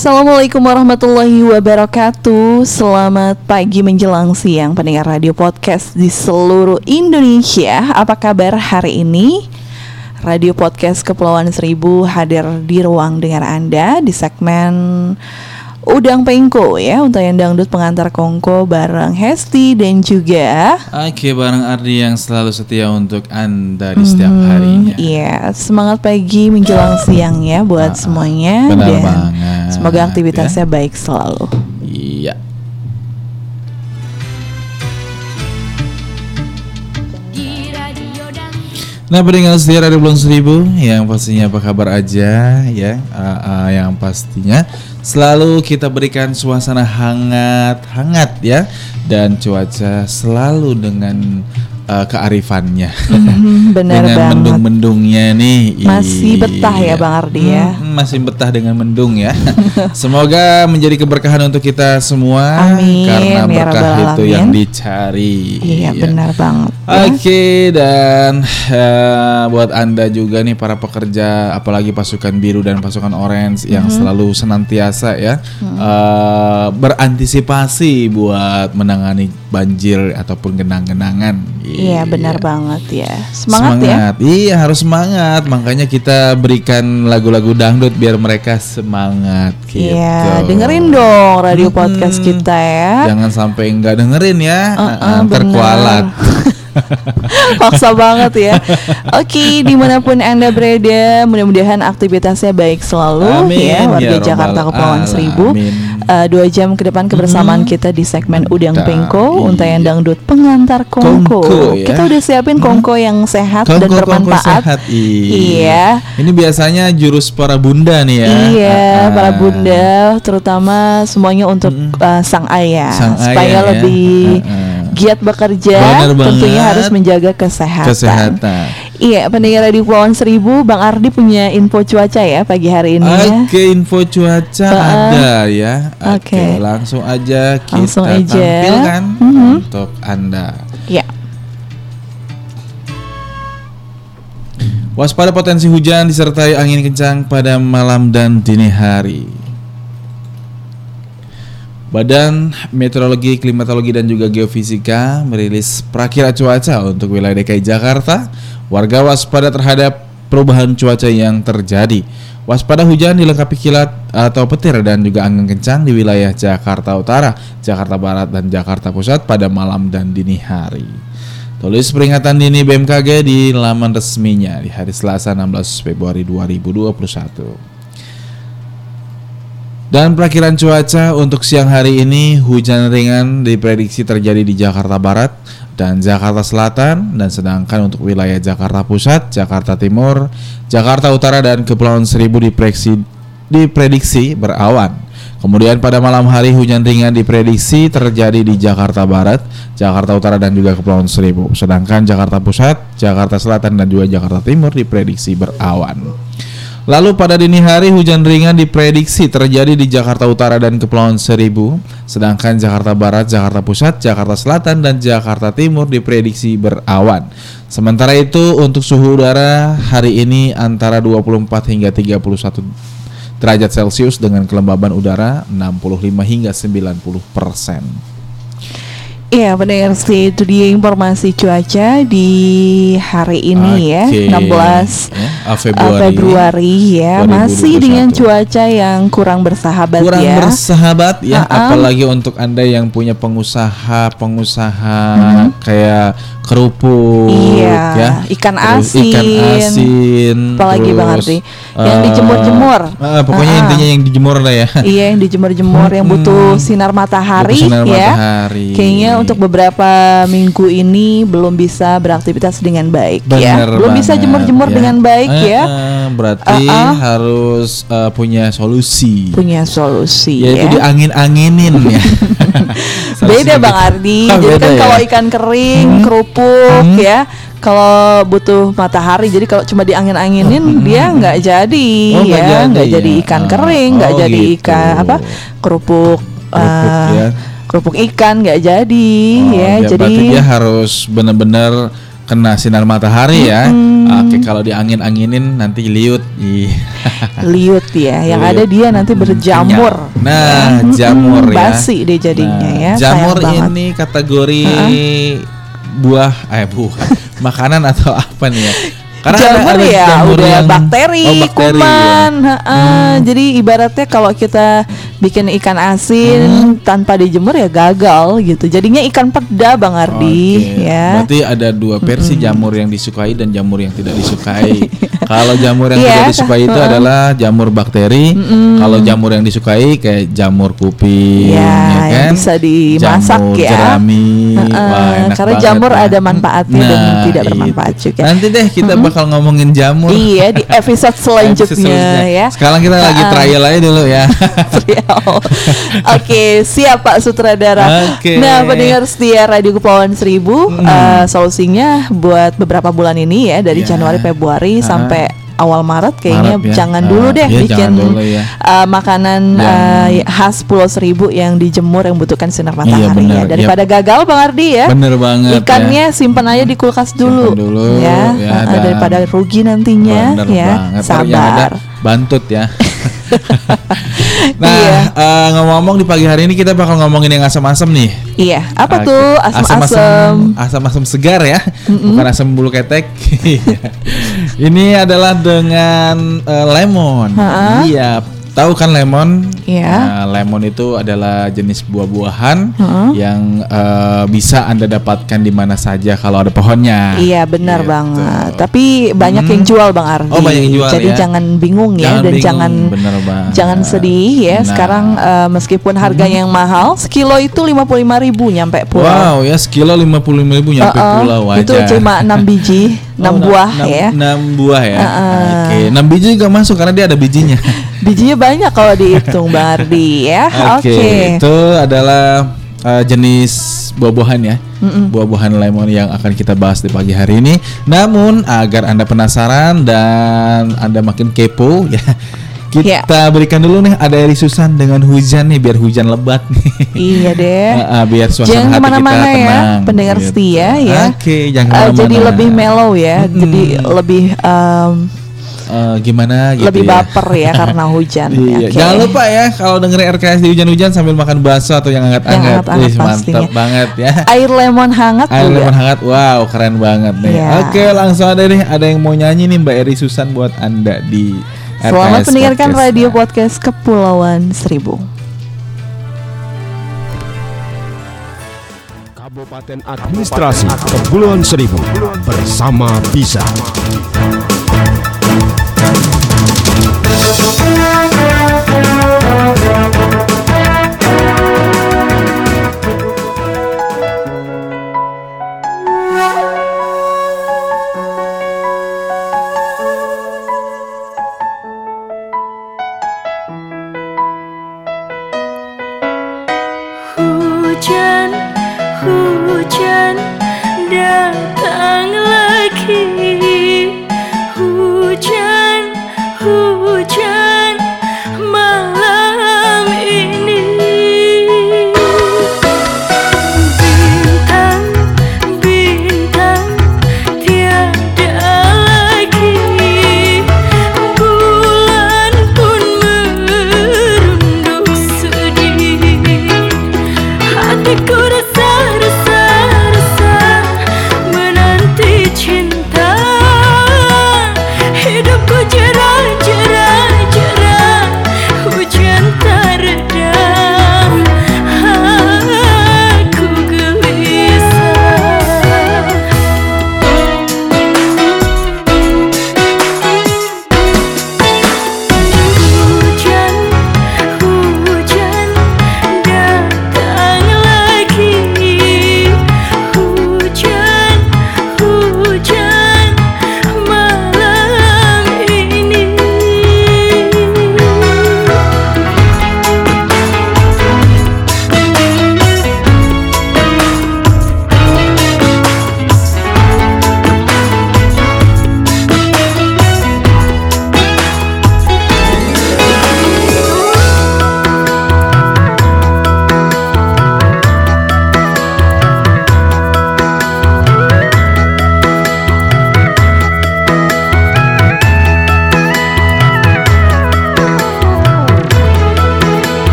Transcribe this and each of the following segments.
Assalamualaikum warahmatullahi wabarakatuh Selamat pagi menjelang siang pendengar radio podcast di seluruh Indonesia Apa kabar hari ini? Radio Podcast Kepulauan Seribu hadir di ruang dengar Anda di segmen Udang Pengko ya Untuk yang dangdut pengantar kongko bareng Hesti dan juga Oke, bareng Ardi yang selalu setia untuk Anda di setiap harinya. Iya, semangat pagi menjelang siang ya buat semuanya benar dan banget, semoga aktivitasnya baik selalu. Iya. Nah, pendengar setia Radio Bulan Seribu yang pastinya apa kabar aja ya, Ah, ah, yang pastinya selalu kita berikan suasana hangat, hangat ya, dan cuaca selalu dengan eh, kearifannya. Benar dengan banget. mendung-mendungnya nih. Masih betah ya, Iya. Bang Ardi ya? Hmm, masih betah dengan mendung ya. Semoga menjadi keberkahan untuk kita semua Amin, karena ya berkah Rabbal itu yang dicari. Iya, Ya. benar banget. ya. Oke dan eh, buat anda juga nih para pekerja apalagi pasukan biru dan pasukan orange yang Mm-hmm. selalu senantiasa ya eh, berantisipasi buat menangani banjir ataupun genang-genangan. Iya, benar banget ya. Semangat, ya. Iya harus semangat. Makanya kita berikan lagu-lagu dangdut biar mereka semangat. Gitu. Iya, dengerin dong radio podcast kita ya. Jangan sampai nggak dengerin ya. Uh-uh, ntar benar. Paksa banget ya. Oke, di mana pun anda berada, mudah-mudahan aktivitasnya baik selalu Amin, ya warga ya Jakarta Kepulauan Seribu. Eh, dua jam ke depan kebersamaan kita di segmen Udang Mantap, Pengko, iya. untayan dangdut pengantar Kongko. Kongko, ya. Kita udah siapin Kongko yang sehat dan Kongko-kongko bermanfaat. sehat, Iya. Ini biasanya jurus para bunda nih ya. Iya, Ah, para bunda, terutama semuanya untuk eh, sang ayah, Sang ayah supaya ya. lebih Ah, ah. Giat bekerja, tentunya harus menjaga kesehatan. Kesehatan. Iya, pendengar di Kepulauan Seribu, Bang Ardi punya info cuaca ya pagi hari ini ya. Oke, info cuaca Ah, ada ya. oke. langsung aja kita Langsung aja. tampilkan Mhm. untuk Anda. Ya. Waspada potensi hujan disertai angin kencang pada malam dan dini hari. Badan Meteorologi, Klimatologi dan juga Geofisika merilis perakiraan cuaca untuk wilayah DKI Jakarta. Warga waspada terhadap perubahan cuaca yang terjadi. Waspada hujan dilengkapi kilat atau petir dan juga angin kencang di wilayah Jakarta Utara, Jakarta Barat dan Jakarta Pusat pada malam dan dini hari. Tulis peringatan dini BMKG di laman resminya di hari Selasa 16 Februari 2021. Dan perakiran cuaca untuk siang hari ini hujan ringan diprediksi terjadi di Jakarta Barat dan Jakarta Selatan dan sedangkan untuk wilayah Jakarta Pusat, Jakarta Timur, Jakarta Utara dan Kepulauan Seribu diprediksi diprediksi berawan. Kemudian pada malam hari hujan ringan diprediksi terjadi di Jakarta Barat, Jakarta Utara dan juga Kepulauan Seribu. Sedangkan Jakarta Pusat, Jakarta Selatan dan juga Jakarta Timur diprediksi berawan. Lalu pada dini hari hujan ringan diprediksi terjadi di Jakarta Utara dan Kepulauan Seribu, sedangkan Jakarta Barat, Jakarta Pusat, Jakarta Selatan dan Jakarta Timur diprediksi berawan. Sementara itu untuk suhu udara hari ini antara 24 hingga 31 derajat Celcius dengan kelembaban udara 65 hingga 90 persen. Iya, pendengar sih itu dia informasi cuaca di hari ini ya, Oke. 16 Ya, ah, uh, Februari. Februari ya, 2021. masih dengan cuaca yang kurang bersahabat kurang ya. bersahabat ya Ah-ah. apalagi untuk anda yang punya pengusaha pengusaha kayak kerupuk Iya, ya ikan Terus asin. ikan asin Apalagi Bang terus, Ardi, yang eh, dijemur-jemur. eh, pokoknya Ah-ah. intinya yang dijemur lah ya Iya yang dijemur-jemur yang butuh sinar matahari Butuh sinar ya. matahari. Kayaknya untuk beberapa minggu ini belum bisa beraktivitas dengan baik ya. Bener Belum bisa banget, jemur-jemur ya. dengan baik Eh, ya. Berarti Ah-ah. harus eh, punya solusi Punya solusi yaitu ya. diangin-anginin ya Beda Bang. Ardi. Oh, jadi kan ya? kalau ikan kering, kerupuk ya. Kalau butuh matahari, jadi kalau cuma diangin-anginin dia nggak jadi Oh, nggak ya, jadi nggak ya? jadi ikan Ah, kering, nggak oh, jadi gitu. ikan apa kerupuk, Kerupuk, eh, ya. kerupuk ikan nggak jadi Oh, ya. ya, jadi dia harus benar-benar kena sinar matahari ya. Oke, kalau diangin-anginin nanti liut. Liut ya. Yang Liut. ada dia nanti berjamur. Kenyal. Nah, Ya. jamur Mm-mm, ya. Basi deh jadinya Nah, ya. Jamur sayang banget. ini kategori buah eh buah makanan atau apa nih ya? jamur ada ya jamur udah yang- bakteri, oh, bakteri, kuman, ya. ha-ha. jadi ibaratnya kalau kita bikin ikan asin Hmm. tanpa dijemur ya gagal gitu. Jadinya ikan peda Bang Ardi Oke, ya. Berarti ada dua versi jamur yang disukai dan jamur yang tidak disukai. Kalau jamur yang Iya, tidak disukai itu adalah jamur bakteri. Kalau jamur yang disukai kayak jamur kuping, Ya, ya yang kan? bisa dimasak jamur ya. jerami. Heeh, Wah, enak karena banget jamur ya. ada manfaatnya dan tidak bermanfaat itu. juga. Nanti deh kita bakal ngomongin jamur. Iya di episode Episode selanjutnya ya. Sekarang kita lagi Heeh. trial aja dulu ya. Oke, siap Pak Sutradara. Oke. Nah, pendengar setia Radio Kepulauan Seribu, eh, solusinya buat beberapa bulan ini ya dari Ya. Januari Februari Ah. sampai awal Maret kayaknya Maret ya. jangan Ah, dulu deh iya, bikin dulu ya. eh, makanan Yang- eh, khas Pulau Seribu yang dijemur yang butuhkan sinar matahari Iya, ya. Daripada gagal Bang Ardi ya. Bener banget Ikannya ya. simpan aja di kulkas dulu, dulu, ya, ya, dan- daripada rugi nantinya Bener ya. banget. Sabar. Bantut ya. nah, Iya. eh, ngomong-ngomong di pagi hari ini kita bakal ngomongin yang asam-asam nih. Iya, apa Oke. tuh asam-asam? Asam-asam segar ya, bukan asam bulu ketek. Ini adalah dengan eh, lemon. Ha-ha. Iya, tahu kan lemon? Iya. Nah, lemon itu adalah jenis buah-buahan Ha-ha. yang eh, bisa anda dapatkan di mana saja kalau ada pohonnya. Iya benar Gitu. banget. Tapi banyak yang jual Bang Ardi. Oh, banyak yang jual Jadi ya. jangan bingung ya Jangan dan bingung, jangan bener banget. jangan sedih ya. Nah. Sekarang eh, meskipun harganya yang mahal, sekilo itu 55.000 ribu nyampe pulau. Wow, ya sekilo lima puluh lima ribu nyampe Uh-uh. pulau aja. Itu cuma 6 biji, 6 Oh, buah enam- ya. enam buah ya. Oke, enam biji juga masuk karena dia ada bijinya. Bijinya banyak kalau dihitung Bang Ardi ya. Oke. Itu adalah uh, jenis buah-buahan ya. Buah-buahan lemon yang akan kita bahas di pagi hari ini. Namun agar Anda penasaran dan Anda makin kepo ya. Ya. Kita berikan dulu nih ada Eri Susan dengan hujan nih biar hujan lebat nih. Iya deh. Uh, uh, biar suasana Jangan hati kita ya, tenang. pendengar gitu. setia ya. Oke, jangan Eh, ke mana-mana. jadi lebih mellow ya. Mm-mm. Jadi lebih em, Eh, gimana gitu lebih ya. baper ya karena hujan. Iya, Oke. jangan lupa ya kalau dengerin RKS di hujan-hujan sambil makan bakso atau yang hangat-hangat. Wih, mantap banget ya. Air lemon hangat Air juga. lemon hangat, wow keren banget nih. Iya. Oke langsung ada nih, ada yang mau nyanyi nih Mbak Eri Susan buat anda di Selamat RKS mendengarkan Podcast. radio podcast Kepulauan Seribu. Kabupaten Administrasi Kepulauan Seribu bersama Bisa. Hujan,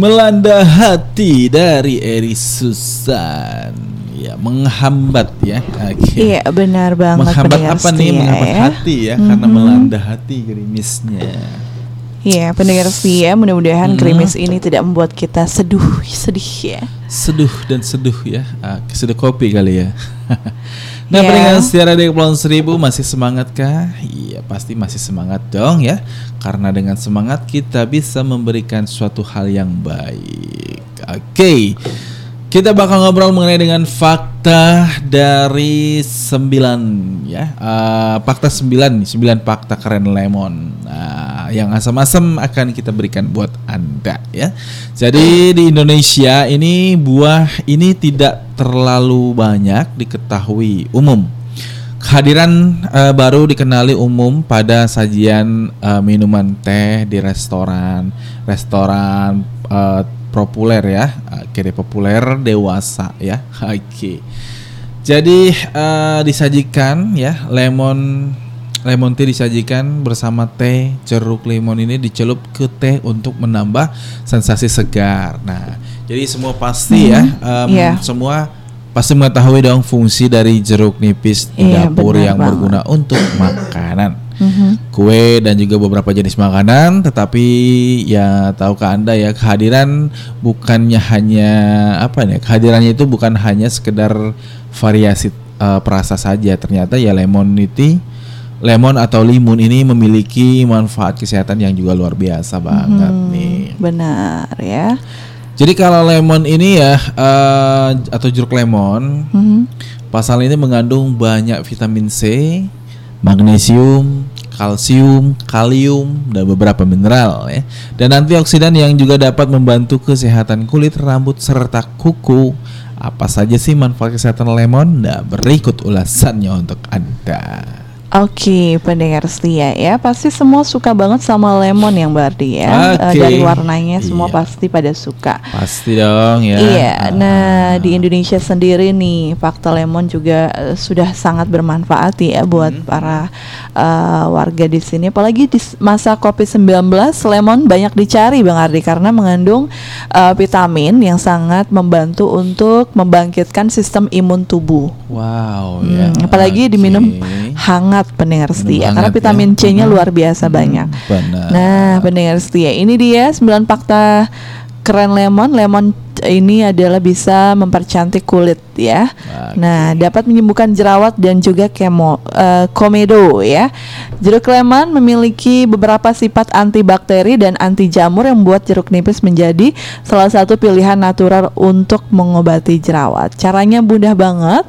melanda hati dari Eri Susan. Ya, menghambat ya. Oke. Iya benar banget Menghambat apa nih? setia Menghambat ya. hati ya, karena Mhm. melanda hati gerimisnya. Iya pendengar setia mudah-mudahan gerimis ini tidak membuat kita seduh sedih ya. seduh dan seduh ya. Ah, seduh kopi kali ya. nah, Iya. pendengar secara dari Kepulauan Seribu masih semangat kah? Iya, pasti masih semangat dong ya. Karena dengan semangat kita bisa memberikan suatu hal yang baik. Oke. Kita bakal ngobrol mengenai dengan fakta dari 9 ya. Eh, fakta 9 nih, 9 fakta keren lemon. Nah, yang asam-asam akan kita berikan buat Anda ya. Jadi di Indonesia ini buah ini tidak terlalu banyak diketahui umum. Kehadiran eh, baru dikenali umum pada sajian eh, minuman teh di restoran, restoran eh, populer ya, kiri populer dewasa ya. Oke. Jadi eh, disajikan ya lemon lemon tea disajikan bersama teh jeruk lemon ini dicelup ke teh untuk menambah sensasi segar. Nah, jadi semua pasti ya, em, iya. semua pasti mengetahui dong fungsi dari jeruk nipis di Iya, dapur yang banget. berguna untuk makanan Mhm. kue dan juga beberapa jenis makanan tetapi ya tahukah anda ya kehadiran bukannya hanya apa ya kehadirannya itu bukan hanya sekedar variasi eh, perasa saja ternyata ya lemon tea lemon atau limun ini memiliki manfaat kesehatan yang juga luar biasa banget Hmm, nih Benar ya. Jadi kalau lemon ini ya eh, atau jeruk lemon Mhm. Pasal ini mengandung banyak vitamin C, magnesium, kalsium, kalium, dan beberapa mineral ya. Dan antioksidan yang juga dapat membantu kesehatan kulit, rambut, serta kuku. Apa saja sih manfaat kesehatan lemon? Nah, berikut ulasannya untuk Anda. Oke, pendengar setia ya, pasti semua suka banget sama lemon yang Bardi ya. Eh, Oke. dari warnanya semua Iya. pasti pada suka. Pasti dong ya. Iya, Ah. nah di Indonesia sendiri nih fakta lemon juga eh, sudah sangat bermanfaat ya buat Hmm. para eh, warga di sini. Apalagi di masa COVID-19, lemon banyak dicari Bang Ardi karena mengandung eh, vitamin yang sangat membantu untuk membangkitkan sistem imun tubuh. Wow ya. Hmm, apalagi diminum hangat pendengar Minum setia karena ya. vitamin C-nya Mhm. luar biasa Hmm, banyak. Benar. Nah, pendengar setia, ini dia 9 fakta keren lemon. Lemon ini adalah bisa mempercantik kulit ya. Oke. Nah, dapat menyembuhkan jerawat dan juga kemo, eh, komedo ya. Jeruk lemon memiliki beberapa sifat antibakteri dan anti jamur yang membuat jeruk nipis menjadi salah satu pilihan natural untuk mengobati jerawat. Caranya mudah banget.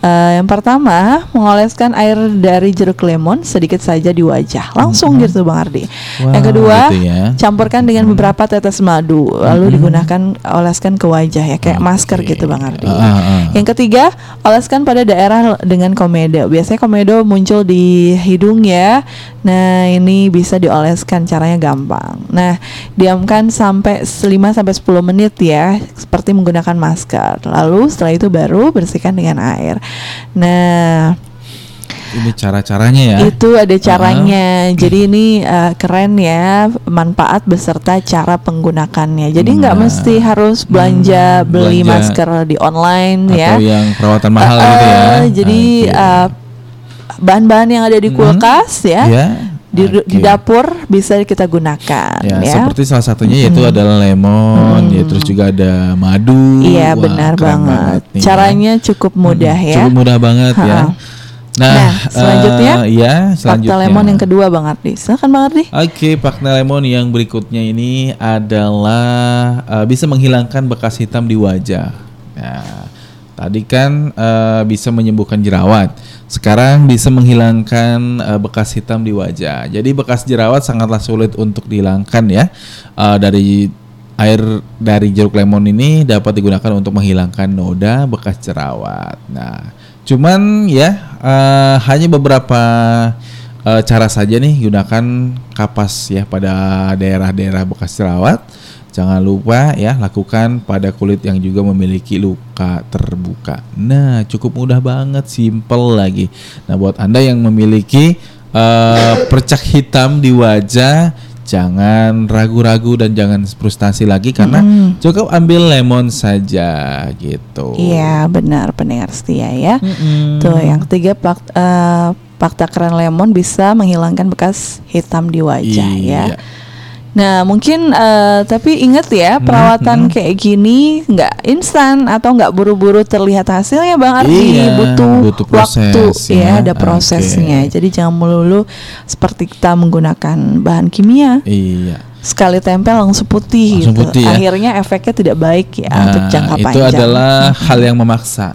Eh, yang pertama, mengoleskan air dari jeruk lemon sedikit saja di wajah, langsung gitu Bang Ardi. Wow, yang kedua, ya. campurkan dengan beberapa tetes madu, lalu digunakan oleskan ke wajah ya, kayak masker Oke. gitu Bang Ardi. Ah, ah, ah. Yang ketiga, oleskan pada daerah dengan komedo. Biasanya komedo muncul di hidung ya. Nah, ini bisa dioleskan, caranya gampang. Nah, diamkan sampai 5 sampai 10 menit ya, seperti menggunakan masker. Lalu setelah itu baru bersihkan dengan air. Nah, Ini cara-caranya ya. itu ada caranya. Jadi ini eh, keren ya, manfaat beserta cara penggunakannya. Jadi nggak Nah. mesti harus belanja Hmm, beli belanja. masker di online ya. atau yang perawatan mahal Eh, gitu ya. Jadi Oke. eh, bahan-bahan yang ada di Mhm. kulkas ya, Ya, di, di oke. dapur bisa kita gunakan Ya, ya. seperti salah satunya yaitu adalah lemon, Hmm. ya terus juga ada madu. Iya Wah, benar banget. nih ya. Caranya cukup mudah Hmm, ya. Cukup mudah banget ya. Nah, Nah, selanjutnya, eh, ya, Fakta selanjutnya. lemon yang kedua Bang Ardi. Silakan Bang Ardi. Oke, fakta lemon yang berikutnya ini adalah eh, bisa menghilangkan bekas hitam di wajah. Nah, tadi kan eh, bisa menyembuhkan jerawat. Sekarang bisa menghilangkan eh, bekas hitam di wajah. Jadi bekas jerawat sangatlah sulit untuk dihilangkan ya. Eh, dari air dari jeruk lemon ini dapat digunakan untuk menghilangkan noda bekas jerawat. Nah, cuman ya eh, hanya beberapa eh, cara saja nih gunakan kapas ya pada daerah-daerah bekas jerawat. Jangan lupa ya lakukan pada kulit yang juga memiliki luka terbuka. Nah, cukup mudah banget, simple lagi. Nah, buat Anda yang memiliki eh, percak hitam di wajah, jangan ragu-ragu dan jangan frustasi lagi karena Mm-mm. cukup ambil lemon saja gitu. Iya benar pendengar setia ya. Mm-mm. Tuh yang ketiga fak- eh, fakta keren lemon bisa menghilangkan bekas hitam di wajah ya. Nah, mungkin eh, tapi ingat ya, perawatan kayak gini nggak instan atau nggak buru-buru terlihat hasilnya, Bang Ardi. Iya, butuh, butuh proses, waktu ya. ya, ada prosesnya. Oke. Jadi jangan melulu seperti kita menggunakan bahan kimia. Iya. Sekali tempel langsung putih Langsung gitu. putih ya. Akhirnya efeknya tidak baik ya Nah, untuk jangka itu panjang. adalah hal yang memaksa.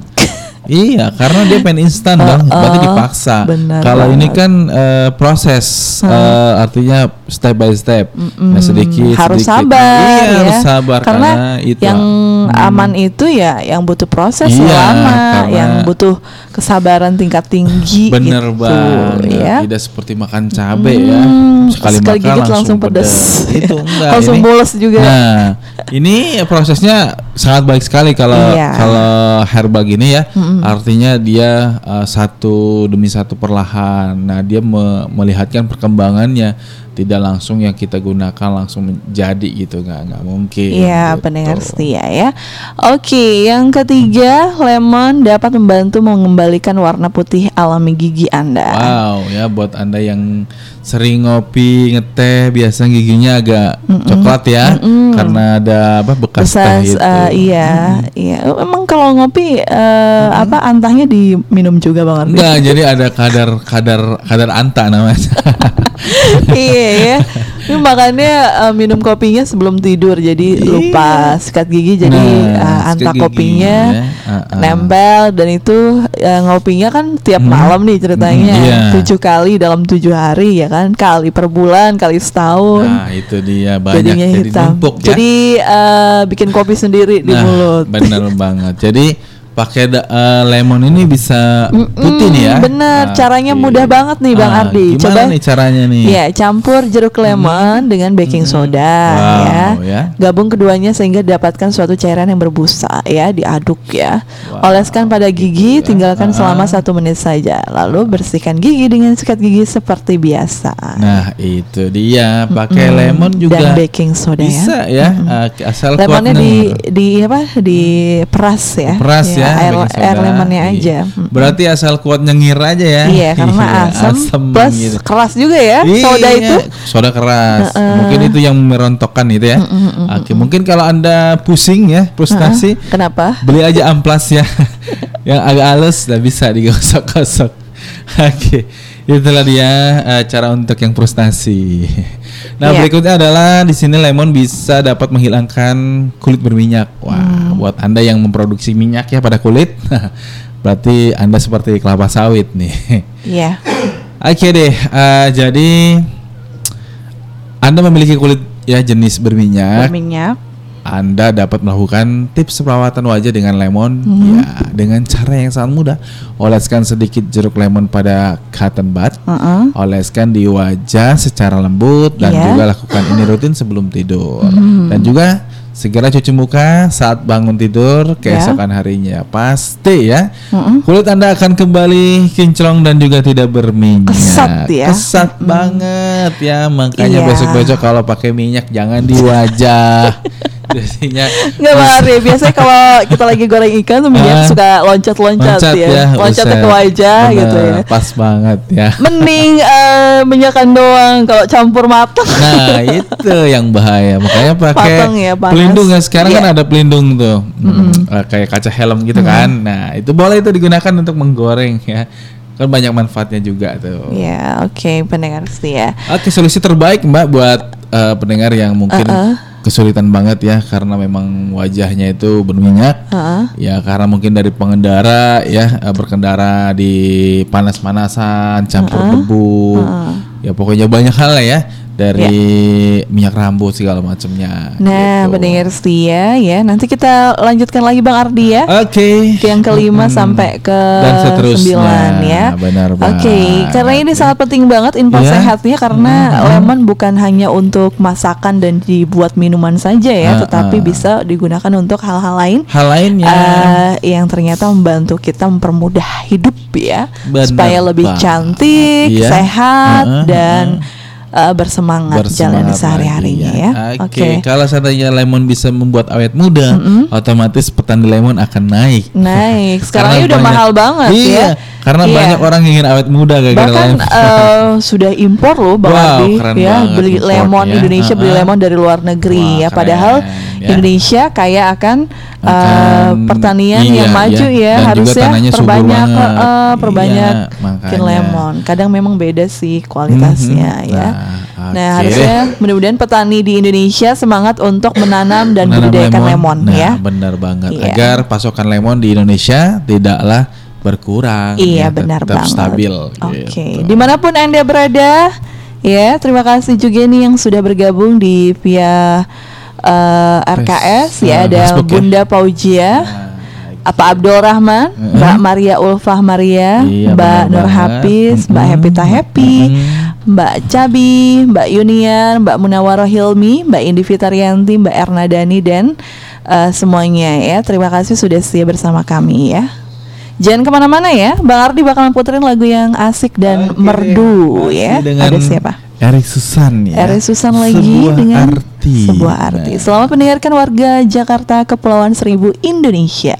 Iya, karena dia pengen instan dong, berarti dipaksa. benar Kalau ini kan eh, proses, eh, artinya step by step, nah, sedikit, harus sedikit. sabar Iya, ya. harus sabar karena, itu. yang aman itu ya yang butuh proses Iya, lama karena- yang butuh kesabaran tingkat tinggi Bener gitu, banget, ya tidak seperti makan cabe ya, Hmm, sekali, sekali makan gigit langsung pedes. Itu enggak, Langsung mules juga. Nah, ini prosesnya sangat baik sekali kalau Iya. kalau herbal gini ya, artinya dia uh, satu demi satu perlahan. Nah, dia me- melihatkan perkembangannya, tidak langsung yang kita gunakan langsung menjadi gitu, nggak nggak mungkin. Iya, gitu. pendengar setia ya. Oke, yang ketiga, lemon dapat membantu mengembalikan warna putih alami gigi Anda. Wow, ya buat anda yang sering ngopi, ngeteh, biasa giginya agak coklat ya, karena ada apa bekas teh itu. eh, iya, iya. Emang kalau ngopi eh, apa antahnya diminum juga Bang Ardi? Enggak, jadi ada kadar kadar kadar anta namanya. iya ya. Ini makanya eh, minum kopinya sebelum tidur jadi lupa sikat gigi jadi Nah, eh, sikat anta gigi, kopinya ya. Ah, ah. nempel dan itu eh, ngopinya kan tiap malam nih ceritanya Hmm, iya. tujuh kali dalam tujuh hari ya kan kali per bulan kali setahun Nah, itu dia banyak jadinya jadi hitam. numpuk ya. Jadi eh, bikin kopi sendiri di nah, mulut. bener banget. Jadi pakai eh, lemon ini bisa putih nih ya. bener, caranya Oke. mudah banget nih, Bang Ah, Ardi. Gimana Coba- nih caranya nih? Ya, campur jeruk lemon dengan baking soda Wow, ya. ya. Gabung keduanya sehingga dapatkan suatu cairan yang berbusa ya, diaduk ya. Wow, Oleskan pada gigi, tinggalkan Ah. selama satu menit saja. Lalu bersihkan gigi dengan sikat gigi seperti biasa. Nah, itu dia. Pakai lemon juga Dan baking soda bisa ya. ya. eh, asal Lemonnya di denger. di apa? Di peras ya. peras ya, air, air lemonnya Iya. aja. Berarti asal kuat nyengir aja ya. Iya, karena Iya, asam, asem plus gitu. keras juga ya soda Iya, itu. soda keras. Mungkin itu yang merontokkan itu ya. Oke, mungkin kalau Anda pusing ya, frustasi, Kenapa? beli aja amplas ya. yang agak halus dan bisa digosok-gosok. Oke. Itulah dia eh, cara untuk yang frustasi. Nah, Iya. berikutnya adalah di sini lemon bisa dapat menghilangkan kulit berminyak. Wah, Hmm. buat Anda yang memproduksi minyak ya pada kulit, berarti Anda seperti kelapa sawit nih. Iya. Oke deh, eh, jadi Anda memiliki kulit ya jenis berminyak, Berminyak. Anda dapat melakukan tips perawatan wajah dengan lemon Hmm. ya dengan cara yang sangat mudah. Oleskan sedikit jeruk lemon pada cotton bud, Heeh. oleskan di wajah secara lembut dan. Hmm. juga lakukan ini rutin sebelum tidur. Dan juga segera cuci muka saat bangun tidur keesokan harinya. Pasti ya. Mm-mm. Kulit Anda akan kembali kinclong dan juga tidak berminyak. Kesat ya. Kesat banget ya. Makanya Iya. besok-besok kalau pakai minyak jangan di wajah. Jadinya Nggak Ardi, biasanya kalau kita lagi goreng ikan tuh Ah. suka loncat-loncat loncat ya, ya. buset. ke wajah Bener, gitu ya. Pas banget ya. Mending eh, minyakan doang kalau campur matang. Nah itu yang bahaya makanya pakai ya, panas. pelindung ya sekarang kan Iya. ada pelindung tuh Hmm, eh, kayak kaca helm gitu kan nah itu boleh itu digunakan untuk menggoreng ya kan banyak manfaatnya juga tuh Ya, oke pendengar setia. oke solusi terbaik mbak buat eh, pendengar yang mungkin Uh-uh. Kesulitan banget ya karena memang wajahnya itu berminyak. Heeh. ya karena mungkin dari pengendara ya eh, berkendara di panas-panasan campur debu. Ya pokoknya banyak hal lah ya dari minyak rambut segala macamnya Nah, gitu. pendengar setia ya. Nanti kita lanjutkan lagi Bang Ardi ya. oke Ke yang kelima Mm-mm. sampai ke Dan seterusnya. sembilan ya. Benar Oke, banget. karena ini sangat penting banget info Iya. sehatnya karena lemon bukan hanya untuk masakan dan dibuat minuman saja ya, Ah, tetapi ah. bisa digunakan untuk hal-hal lain hal lainnya eh, yang ternyata membantu kita mempermudah hidup ya, Benar supaya lebih banget. cantik, Iya. sehat Heeh, dan eh, bersemangat, jalan Bersemangat sehari-harinya lagi ya. Oke, kalau seandainya lemon bisa membuat awet muda, otomatis petani lemon akan naik. Naik. Sekarang ini udah banyak- mahal banget iya, ya. Karena Iya. banyak orang yang ingin awet muda gara-gara Bahkan lemon. eh, sudah impor loh Bang Wow, Ardi ya banget beli import lemon ya. Indonesia beli Uh-uh. lemon dari luar negeri Wah, ya padahal keren, ya. Indonesia kaya akan, Akan- pertanian iya, yang maju iya. ya Dan harusnya perbanyak eh, eh, perbanyak Iya, lemon kadang memang beda sih kualitasnya Mhm. ya Nah, nah oke harusnya mudah-mudahan petani di Indonesia semangat untuk menanam dan Menanam budidayakan lemon, Nah, ya benar banget. Iya. Agar pasokan lemon di Indonesia tidaklah berkurang. Iya ya, benar tetap banget. stabil. Oke, gitu. di mana pun anda berada, ya terima kasih juga nih yang sudah bergabung di via eh, RKS ya eh, ada Facebook ya. Bunda Paujia. Nah, Apa Abdul Rahman, Mm-mm. Mbak Maria Ulfah Maria, Iya, Mbak Nur. Hafiz, Mbak Mm-mm. Happy Happy, Mm-mm. Mbak Cabi, Mbak Yunian, Mbak Munawaroh Hilmi, Mbak Indi Fitarianti, Mbak Erna Dani dan eh, semuanya ya. Terima kasih sudah setia bersama kami ya. Jangan ke mana-mana ya, Bang Ardi bakal puterin lagu yang asik dan Oke, merdu masih ya. dengan Ada siapa? Erik Susan ya. Erik Susan lagi Sebuah dengan arti. sebuah arti. Nah. Selamat mendengarkan warga Jakarta Kepulauan Seribu Indonesia.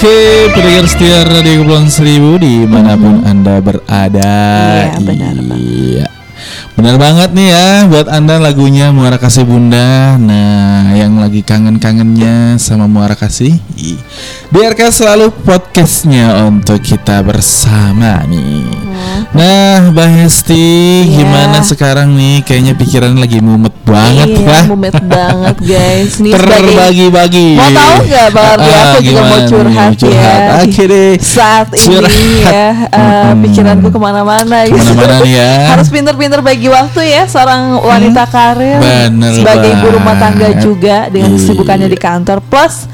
Oke, pendengar setia Radio Kepulauan Seribu di mana pun anda berada. Iya, benar banget. Iya. Benar banget nih ya buat anda lagunya Muara Kasih Bunda. Nah, yang lagi kangen-kangennya sama Muara Kasih, biarkan selalu podcastnya untuk kita bersama nih. Nah, Mbak Hesti, Iya. gimana sekarang nih? Kayaknya pikiran lagi mumet banget iya, lah. mumet banget guys. Nih Terbagi-bagi. Mau tahu nggak Bang Ardi? Ah, Aku juga mau curhat, nih? Curhat. ya. Oke deh. Saat ini Curhat. ya, eh, Mm-mm. pikiranku ke mana-mana gitu. Ke mana-mana ya. Harus pinter-pinter bagi waktu ya seorang wanita karir Bener sebagai ibu rumah tangga juga dengan kesibukannya di kantor plus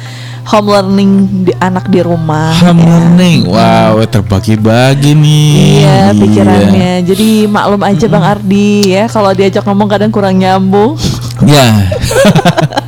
home learning di, anak di rumah. Home ya. learning. Wow, terbagi-bagi nih. Iya pikirannya. Jadi maklum aja Bang Ardi ya kalau diajak ngomong kadang kurang nyambung. Ya.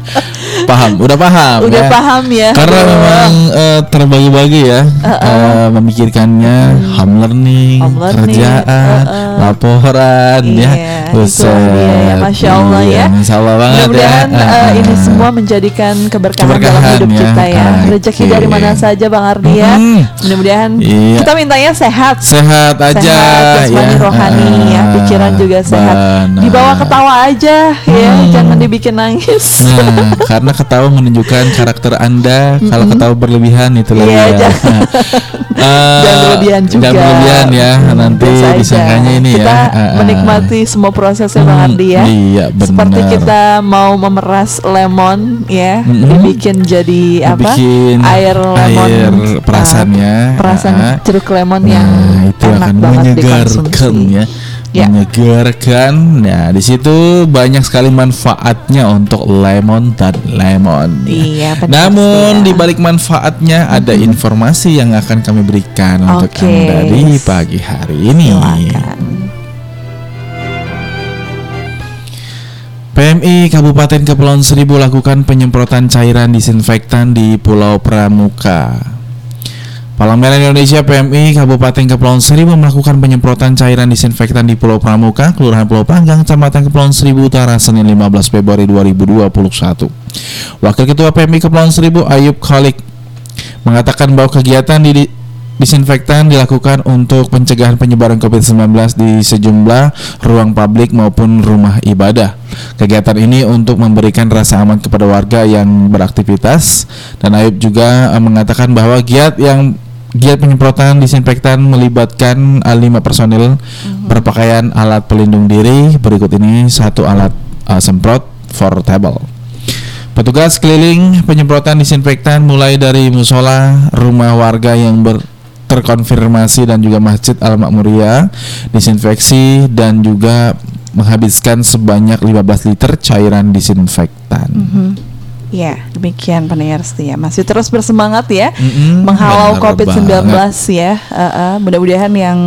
paham, udah paham Udah ya. paham ya. Karena Aduh. memang eh, terbagi-bagi ya eh, memikirkannya home learning, Home learning, kerjaan, uh-uh. laporan ya. Iya, Buset. ya, Masya Allah Iya, ya. Masya Allah banget ya. Mudah-mudahan eh, Uh-uh. ini semua menjadikan keberkahan, dalam Keberkahan hidup ya. kita ya. Rezeki dari mana saja Bang Ardi ya. Mm. Mudah-mudahan Iya. kita mintanya sehat. sehat aja sehat, ya. rohani ya, Ah, pikiran juga sehat. benar. Dibawa ketawa aja ya, jangan dibikin nangis. Nah, karena ketawa menunjukkan karakter Anda. Kalau ketawa berlebihan itu lagi Iya, ya. jangan- Jangan berlebihan juga. Jangan berlebihan ya. Nanti disangkanya ini kita ya. Ah. menikmati semua prosesnya Bang Hmm, Ardi ya. iya, Seperti benar. kita mau memeras lemon ya, Mm-mm. dibikin jadi apa? Air lemon. air perasannya. perasan Ah, ah. jeruk lemon yang Nah, itu enak akan banget menyegarkan dikonsumsi. ya. Ya. Menyegarkan. Nah, di situ banyak sekali manfaatnya untuk lemon dan lemon. Iya, benar Namun ya. di balik manfaatnya ada informasi yang akan kami berikan untuk Oke. Anda di pagi hari ini. Silakan. PMI Kabupaten Kepulauan Seribu lakukan penyemprotan cairan disinfektan di Pulau Pramuka. Palang Merah Indonesia PMI Kabupaten Kepulauan Seribu melakukan penyemprotan cairan disinfektan di Pulau Pramuka, Kelurahan Pulau Panggang, Kecamatan Kepulauan Seribu Utara, Senin 15 Februari 2021. Wakil Ketua PMI Kepulauan Seribu Ayub Khalik mengatakan bahwa kegiatan di disinfektan dilakukan untuk pencegahan penyebaran COVID-19 di sejumlah ruang publik maupun rumah ibadah. Kegiatan ini untuk memberikan rasa aman kepada warga yang beraktivitas dan Ayub juga eh, mengatakan bahwa giat yang giat penyemprotan disinfektan melibatkan lima personil berpakaian alat pelindung diri. Berikut ini satu alat eh, semprot portable. Petugas keliling penyemprotan disinfektan mulai dari musola, rumah warga yang ber terkonfirmasi dan juga Masjid Al Makmuriyah disinfeksi dan juga menghabiskan sebanyak 15 liter cairan disinfektan. Mhm. Ya, demikian pendengar setia. Masih terus bersemangat ya Mm-mm, menghalau benar COVID-19 banget. ya. Eh, eh, mudah-mudahan yang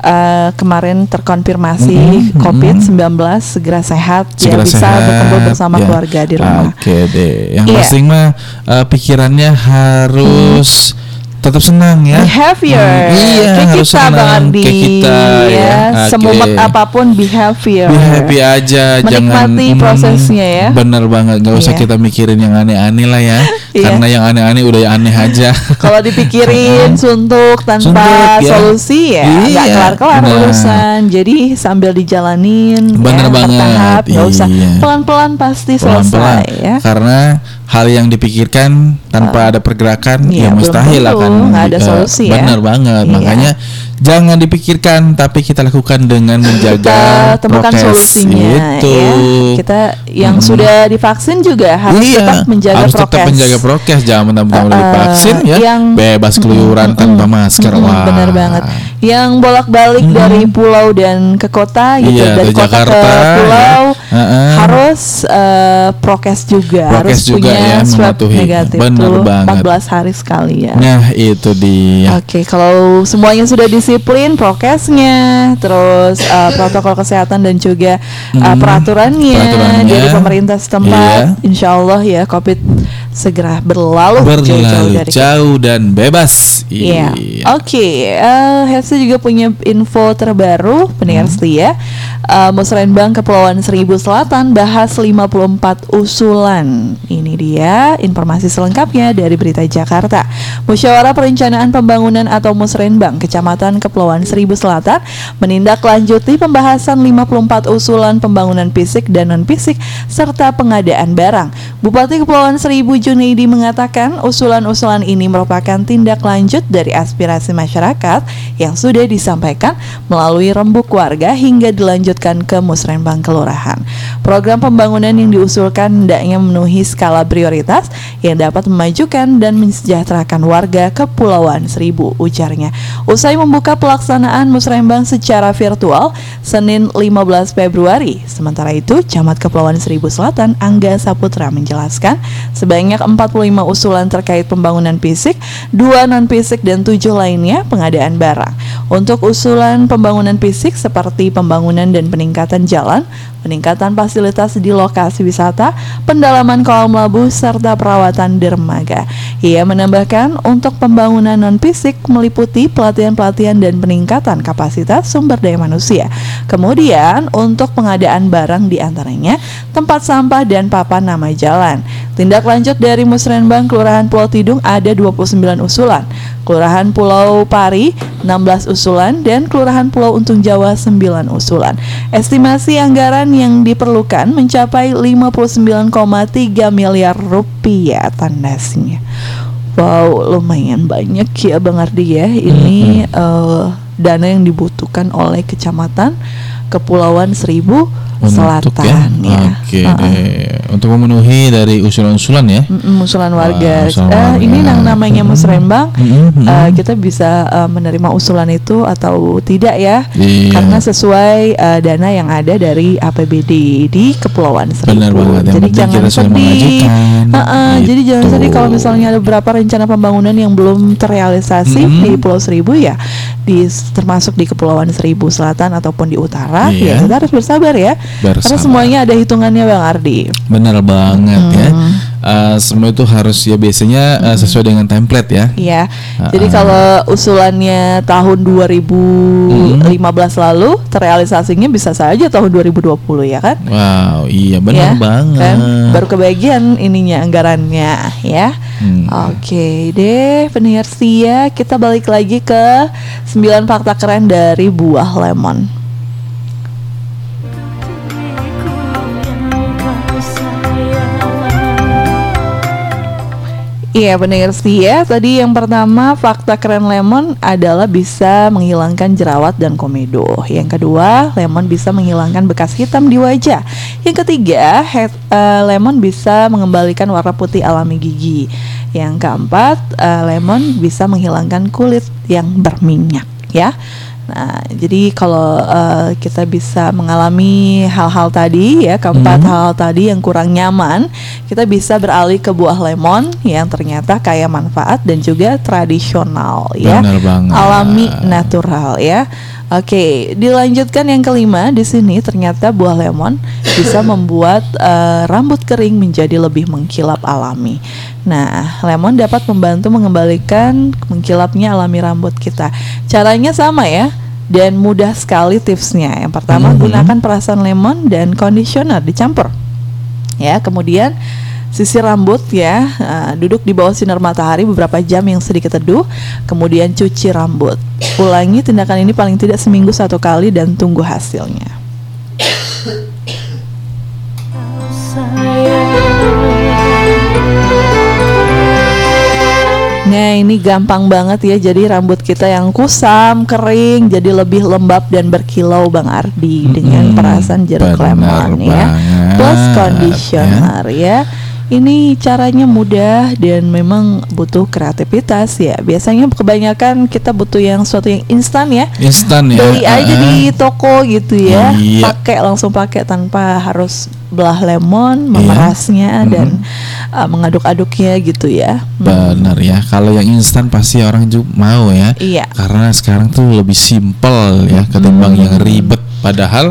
eh, kemarin terkonfirmasi Mm-mm, COVID-19 segera sehat Segera ya bisa sehat, berkumpul bersama ya. keluarga di rumah. Oke deh. Yang Iya. penting mah eh, pikirannya harus tetap senang ya. Behavior, Hmm, iya, kayak harus kita Bang senang, Ardi, kayak kita ya. ya. Oke. Semumet apa pun behavior. Be happy aja, jangan Menikmati mm, prosesnya ya. Bener banget, nggak usah Iya. kita mikirin yang aneh-aneh lah ya, Iya. karena yang aneh-aneh udah aneh aja. Kalau dipikirin suntuk tanpa Suntuk, ya. solusi ya nggak Iya, kelar-kelar benar. urusan. Jadi sambil dijalanin Bener ya, banget, bertahap, nggak usah iya. pelan-pelan pasti Pelan-pelan, selesai ya. karena hal yang dipikirkan tanpa ada pergerakan ya belum mustahil akan nggak ada solusi ya. Bener banget, Iya. makanya jangan dipikirkan, tapi kita lakukan dengan menjaga Kita temukan prokes. solusinya Itu. ya. Kita yang Mm-mm. sudah divaksin juga harus iya, tetap menjaga harus prokes. tetap menjaga prokes, jangan mentang-mentang udah Uh, divaksin ya, yang- bebas keluyuran tanpa masker. Mm-mm, Wah. bener banget. Yang bolak-balik Mm-mm. dari pulau dan ke kota gitu, Iya, dari dari kota Jakarta, ke pulau ya. Heeh. harus eh, prokes juga, Prokes harus juga punya ya, swab mematuhi. negatif Bener tuh banget. 14 hari sekali ya. Nah, itu dia. Oke, kalau semuanya sudah disiplin, prokesnya, terus eh, protokol kesehatan dan juga Hmm, peraturannya, peraturannya, dari pemerintah setempat, iya. insya Allah ya COVID segera berlalu, Berlalu dari kita. jauh dan bebas. Iya. Oke, eh Hefsa juga punya info terbaru pendengar Hmm. setia. Uh, Musrembang Kepulauan Seribu Selatan bahas 54 usulan. Ini dia informasi selengkapnya dari Berita Jakarta. Musyawarah Perencanaan Pembangunan atau Musrenbang Kecamatan Kepulauan Seribu Selatan menindaklanjuti pembahasan 54 usulan pembangunan fisik dan non-fisik serta pengadaan barang. Bupati Kepulauan Seribu Junaidi mengatakan usulan-usulan ini merupakan tindak lanjut dari aspirasi masyarakat yang sudah disampaikan melalui rembuk warga hingga dilanjutkan ke Musrenbang Kelurahan. Program pembangunan yang diusulkan hendaknya memenuhi skala prioritas yang dapat memajukan dan mensejahterakan warga Kepulauan Seribu, ujarnya. Usai membuka pelaksanaan Musrembang secara virtual Senin 15 Februari. Sementara itu, Camat Kepulauan Seribu Selatan Angga Saputra menjelaskan sebanyak 45 usulan terkait pembangunan fisik, dua non fisik dan tujuh lainnya pengadaan barang. Untuk usulan pembangunan fisik seperti pembangunan dan peningkatan jalan, peningkatan fasilitas di lokasi wisata, pendalaman kolam labu, serta perawatan dermaga. Ia menambahkan untuk pembangunan non-fisik meliputi pelatihan-pelatihan dan peningkatan kapasitas sumber daya manusia. Kemudian untuk pengadaan barang di antaranya tempat sampah dan papan nama jalan. Tindak lanjut dari Musrenbang Kelurahan Pulau Tidung ada 29 usulan, Kelurahan Pulau Pari 16 usulan dan Kelurahan Pulau Untung Jawa 9 usulan. Estimasi anggaran yang diperlukan mencapai 59,3 miliar rupiah tandasnya. Wow, lumayan banyak ya Bang Ardi ya. Ini eh, dana yang dibutuhkan oleh Kecamatan Kepulauan Seribu Selatan ya. ya. Oke Heeh. deh. Untuk memenuhi dari usulan-usulan ya. Usulan warga. Wah, usulan Eh, warga. ini yang namanya Musrembang. Mm-mm, eh, mm. kita bisa eh, menerima usulan itu atau tidak ya? Iya. Karena sesuai eh, dana yang ada dari APBD di Kepulauan Seribu. Benar banget. Yang Jadi jangan sedih. mengajukan. Heeh, Jadi jangan Gitu. sedih kalau misalnya ada beberapa rencana pembangunan yang belum terrealisasi Mm. di Pulau Seribu ya, di termasuk di Kepulauan Seribu Selatan ataupun di utara. Iya. Ya kita harus bersabar ya. Karena Bersabar. semuanya ada hitungannya Bang Ardi. Benar banget ya. Hmm. Eh, semua itu harus ya biasanya eh, sesuai dengan template ya. Iya. Ah, Jadi ah. kalau usulannya tahun 2015 lalu terrealisasinya bisa saja tahun 2020 ya kan? Wow, iya benar Ya, banget. kan? Baru kebagian ininya anggarannya ya. Hmm. Oke deh pendengar setia kita balik lagi ke 9 fakta keren dari buah lemon. Iya benar sih ya. Tadi yang pertama fakta keren lemon adalah bisa menghilangkan jerawat dan komedo. Yang kedua lemon bisa menghilangkan bekas hitam di wajah. Yang ketiga head- eh, lemon bisa mengembalikan warna putih alami gigi. Yang keempat eh, lemon bisa menghilangkan kulit yang berminyak ya Nah, jadi kalau eh, kita bisa mengalami hal-hal tadi ya, keempat Mhm. hal tadi yang kurang nyaman, kita bisa beralih ke buah lemon yang ternyata kaya manfaat dan juga tradisional ya. Benar banget. Alami natural ya. Oke, dilanjutkan yang kelima di sini ternyata buah lemon bisa membuat eh, rambut kering menjadi lebih mengkilap alami. Nah, lemon dapat membantu mengembalikan mengkilapnya alami rambut kita. Caranya sama ya dan mudah sekali tipsnya. Yang pertama Mhm. gunakan perasan lemon dan conditioner dicampur. Ya, kemudian sisir rambut ya, eh, duduk di bawah sinar matahari beberapa jam yang sedikit teduh, kemudian cuci rambut. Ulangi tindakan ini paling tidak seminggu satu kali dan tunggu hasilnya. Nah ini gampang banget ya Jadi rambut kita yang kusam, kering Jadi lebih lembab dan berkilau Bang Ardi Dengan Mm-mm, perasan jeruk lemon ya. Plus conditioner ya ini caranya mudah dan memang butuh kreativitas ya. Biasanya kebanyakan kita butuh yang sesuatu yang instan ya. Instan ya. Beli aja Ah, di toko gitu ya. Iya. Pakai langsung pakai tanpa harus belah lemon, Iya. memerasnya dan Mhm. uh, mengaduk-aduknya gitu ya. Hmm. Benar ya. Kalau yang instan pasti orang juga mau ya. Iya. Karena sekarang tuh lebih simpel ya ketimbang yang ribet. Padahal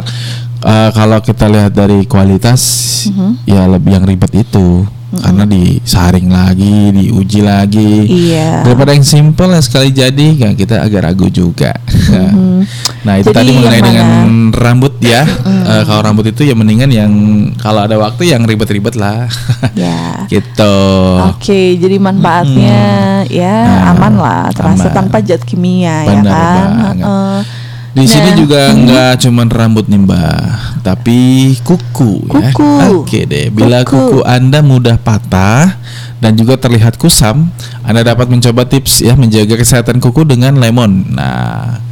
eh, kalau kita lihat dari kualitas Mhm. ya lebih yang ribet itu karena disaring lagi, diuji lagi. Iya. Daripada yang simpel ya sekali jadi, ya kita agak ragu juga. Mhm. Nah itu Jadi tadi mengenai yang dengan rambut ya. Eh, kalau rambut itu ya mendingan yang kalau ada waktu yang ribet-ribet lah. Ya. gitu. Oke, jadi manfaatnya ya Nah, aman lah, terasa aman. tanpa zat kimia ya Benar kan. banget. Heeh. Di sini Nah, juga nggak cuman rambut nih mbak, tapi kuku, ya. Kuku. Oke deh. Bila Kuku. kuku anda mudah patah dan juga terlihat kusam, anda dapat mencoba tips ya menjaga kesehatan kuku dengan lemon. Nah,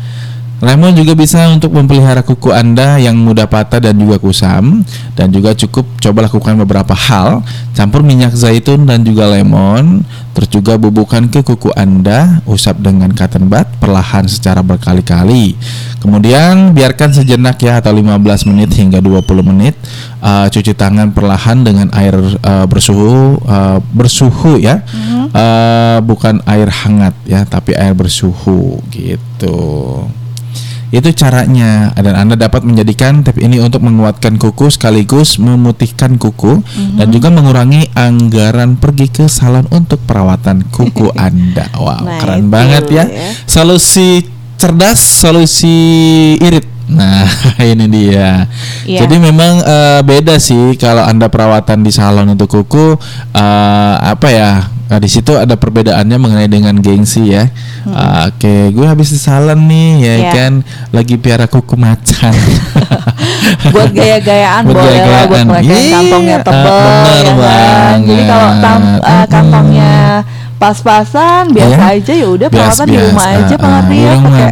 lemon juga bisa untuk memelihara kuku anda yang mudah patah dan juga kusam. Dan juga cukup coba lakukan beberapa hal. Campur minyak zaitun dan juga lemon. Terus juga bubuhkan ke kuku anda. Usap dengan cotton bud perlahan secara berkali-kali. Kemudian biarkan sejenak ya atau 15 menit hingga 20 menit. Uh, cuci tangan perlahan dengan air uh, bersuhu uh, bersuhu ya. Uh, bukan air hangat ya tapi air bersuhu gitu itu caranya dan Anda dapat menjadikan tip ini untuk menguatkan kuku sekaligus memutihkan kuku dan juga mengurangi anggaran pergi ke salon untuk perawatan kuku Anda. Wow, Nah, keren banget ya. ya. Solusi cerdas, solusi irit. Nah, ini dia. Iya. Jadi memang eh, beda sih kalau Anda perawatan di salon untuk kuku eh, apa ya? Nah, di situ ada perbedaannya mengenai dengan gengsi ya. Ah, Oke, gue habis di salon nih ya Iya. kan lagi piara kuku macan. buat gaya-gayaan Buat boleh lah buat mereka Iya, kantongnya tebel bener ya kan. Jadi kalau tam- eh, kantongnya pas-pasan biasa Iya. aja ya udah Bias- perawatan di rumah aja di ya rumah. pakai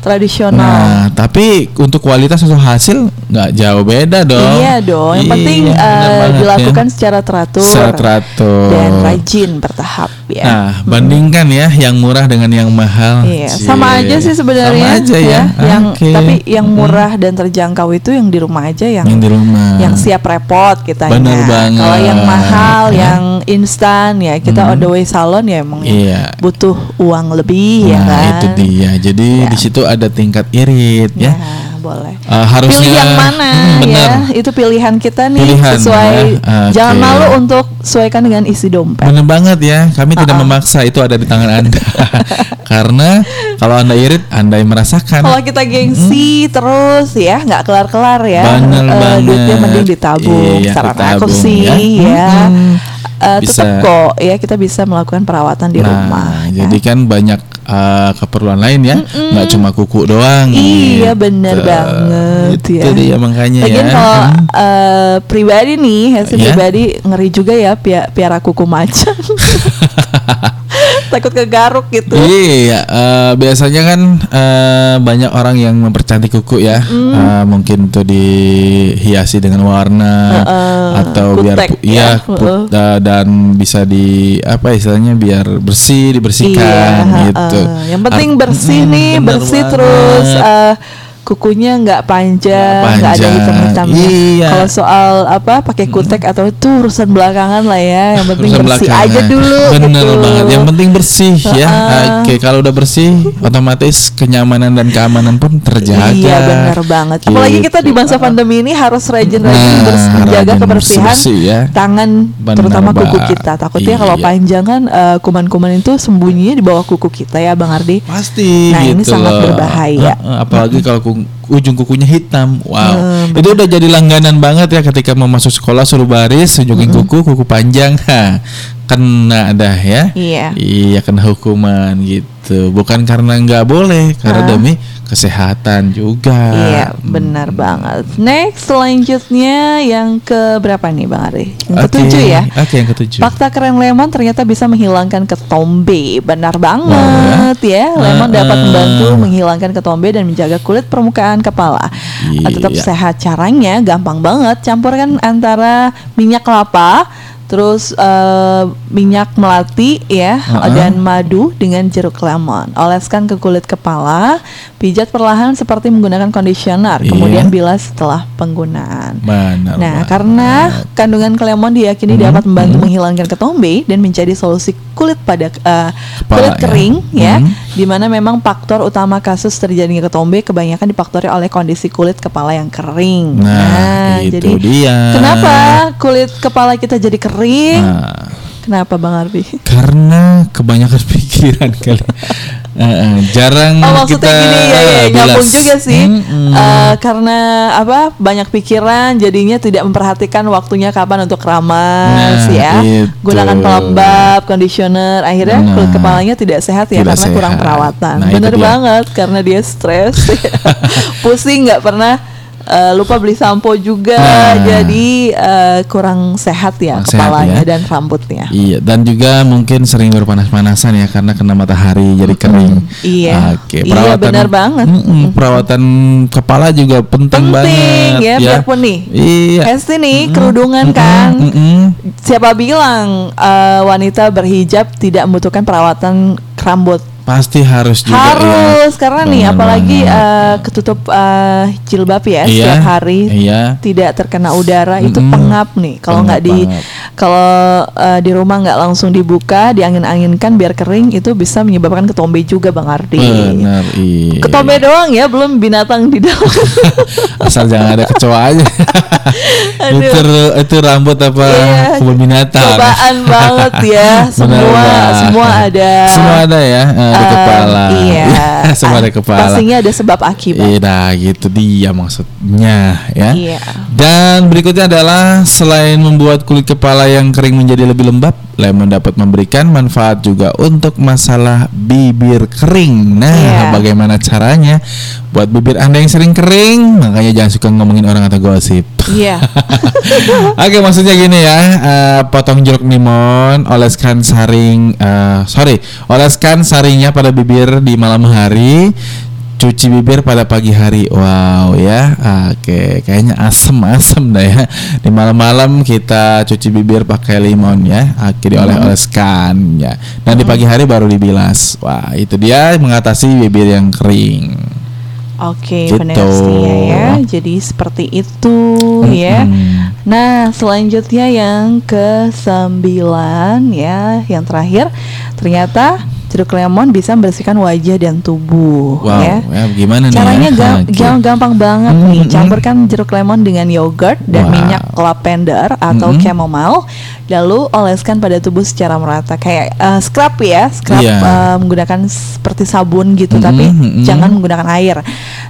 tradisional. Nah, tapi untuk kualitas atau hasil nggak jauh beda dong. Iya dong, yang penting Iya, benar eh, banget ya. dilakukan secara teratur, Secara teratur. dan rajin bertahap ya. Nah, bandingkan ya yang murah dengan yang mahal. Iya, Cie. sama aja sih sebenarnya Sama aja ya. Yang Oke. tapi yang murah dan terjangkau itu yang di rumah aja yang yang di rumah. yang siap repot kita Bener banget. Kalau yang mahal, Ya. yang instan ya kita on the way salon ya emang Iya. butuh uang lebih ya nah, kan. itu dia. Jadi Ya. di situ ada tingkat irit Ya, ya. Boleh. Eh, harusnya Pilih yang mana Hmm, benar. ya? Itu pilihan kita nih Pilihan, sesuai. ya. Oke. Jangan malu untuk sesuaikan dengan isi dompet. Bener banget ya, kami tidak Uh-uh. memaksa itu ada di tangan anda. Karena kalau anda irit, anda yang merasakan. Kalau kita gengsi terus ya nggak kelar-kelar ya. Bener Eh, banget. duitnya mending ditabung. Iya, Saran aku ditabung sih ya. ya. Mm-mm. Eh, Bisa. tetap kok ya kita bisa melakukan perawatan di nah, rumah. ya. jadi kan banyak eh, keperluan lain ya, nggak cuma kuku doang. Iya, gitu. bener banget, Itu ya. dia makanya Lagian ya. kalau Hmm. eh, pribadi nih, hasil Iya. pribadi ngeri juga ya pia- piara kuku macan. Takut kegaruk gitu. Iya, eh, biasanya kan eh, banyak orang yang mempercantik kuku ya. Hmm. Eh, mungkin tuh dihiasi dengan warna Heeh, atau biar kutek pu- iya ya, put- da- dan bisa di apa istilahnya biar bersih dibersihkan Iya, gitu. heeh. Yang penting bersih Mm, nih, bersih banget. terus eh, kukunya nggak panjang, Nggak ada hitam-hitamnya. iya. Kalau soal apa pakai kutek atau itu urusan belakangan lah ya. Yang penting Urusan bersih belakangan. aja dulu. Bener gitu. banget. Yang penting bersih ya. Heeh. Oke, kalau udah bersih, otomatis kenyamanan dan keamanan pun terjaga. Iya benar banget. Apalagi kita di masa Gitu. pandemi ini harus rajin-rajin Nah, menjaga kebersihan bersih ya. tangan, Benar, terutama kuku kita. Takutnya kalau Iya. panjang kan eh, kuman-kuman itu sembunyinya di bawah kuku kita ya, Bang Ardi. Pasti Nah, ini gitu sangat loh. berbahaya. Apalagi kalau ku- ujung kukunya hitam. Wow. Eh, itu udah jadi langganan banget ya ketika mau masuk sekolah suruh baris ujungin kuku kuku panjang. Ha. Kena dah ya. Iya. Iya kena hukuman gitu. Bukan karena nggak boleh, karena demi kesehatan juga. Iya, benar banget. Next selanjutnya yang ke berapa nih Bang Ari? Yang Oke, ketujuh ya. Oke, yang ketujuh. Fakta keren lemon ternyata bisa menghilangkan ketombe. Benar banget ya. Lemon Ah, dapat ah. membantu menghilangkan ketombe dan menjaga kulit permukaan kepala. Iya. Tetap sehat caranya, gampang banget. Campurkan antara minyak kelapa Terus eh, minyak melati ya ah. dan madu dengan jeruk lemon. Oleskan ke kulit kepala, pijat perlahan seperti menggunakan conditioner. Iya. Kemudian bilas setelah penggunaan. Benar. Nah, banget. karena kandungan lemon diyakini Hmm, dapat membantu hmm. menghilangkan ketombe dan menjadi solusi kulit pada eh, Kepala kulit ya. kering ya, Hmm. di mana memang faktor utama kasus terjadinya ketombe kebanyakan difaktori oleh kondisi kulit kepala yang kering. Nah, itu jadi dia. kenapa kulit kepala kita jadi kering? Nah, Kenapa Bang Arbi? Karena kebanyakan pikiran kali. Eh, jarang Oh maksudnya kita gini ya, ya nyambung bilas. juga sih Mm-mm. Eh, karena apa banyak pikiran jadinya tidak memperhatikan waktunya kapan untuk keramas Nah, ya itu. gunakan pelembab conditioner akhirnya Nah, kulit kepalanya tidak sehat ya tidak karena kurang sehat. perawatan Nah, bener banget karena dia stres pusing nggak pernah eh, lupa beli sampo juga Nah. jadi eh, kurang sehat ya Kurang sehat kepalanya ya. dan rambutnya Iya, dan juga mungkin sering berpanas-panasan ya karena kena matahari jadi kering. iya. Oke, Iya, benar banget. Mm-mm, perawatan kepala juga penting, penting banget ya, biarpun nih Iya. Hesti nih kerudungan kan Mm-mm. siapa bilang eh, wanita berhijab tidak membutuhkan perawatan rambut Pasti harus juga ya. harus karena nih apalagi eh, ketutup eh, jilbab ya Iya, setiap hari Iya. tidak terkena udara itu Mm-mm. pengap nih kalau nggak di kalau eh, di rumah nggak langsung dibuka diangin-anginkan biar kering itu bisa menyebabkan ketombe juga bang Ardi Benar, iya. ketombe doang ya belum binatang di dalam Asal jangan ada kecoa aja. Itu itu rambut apa Iya, kebun binatang. cobaan banget ya semua semua ada Semua ada ya eh, di Eh, kepala. iya Semua ada kepala. pastinya ada sebab akibat Iya, dah, gitu dia maksudnya ya. Iya. Dan berikutnya adalah selain membuat kulit kepala yang kering menjadi lebih lembab, lemon dapat memberikan manfaat juga untuk masalah bibir kering. Nah, Iya. bagaimana caranya? Buat bibir Anda yang sering kering, makanya jangan suka ngomongin orang atau gosip. iya Oke maksudnya gini ya eh, Potong jeruk limon Oleskan saring eh, Sorry Oleskan saringnya pada bibir di malam hari Cuci bibir pada pagi hari Wow ya Oke Kayaknya asem-asem dah ya Di malam-malam kita cuci bibir pakai limon ya Oke dioleh-oleskan ya Dan di pagi hari baru dibilas Wah itu dia mengatasi bibir yang kering Oke, Gitu. benar setia ya. Jadi seperti itu ya. Mm-mm. Nah, selanjutnya yang ke sembilan ya, yang terakhir ternyata jeruk lemon bisa membersihkan wajah dan tubuh Wow ya. ya, gimana nih Caranya ya? ga- Oke. ga- gampang banget nih. Mm-mm. Campurkan jeruk lemon dengan yogurt dan Wow. minyak lavender atau Mm-mm. chamomile, lalu oleskan pada tubuh secara merata kayak eh, scrub ya, scrub Iya. eh, menggunakan seperti sabun gitu, Mm-mm, tapi mm-mm. jangan menggunakan air.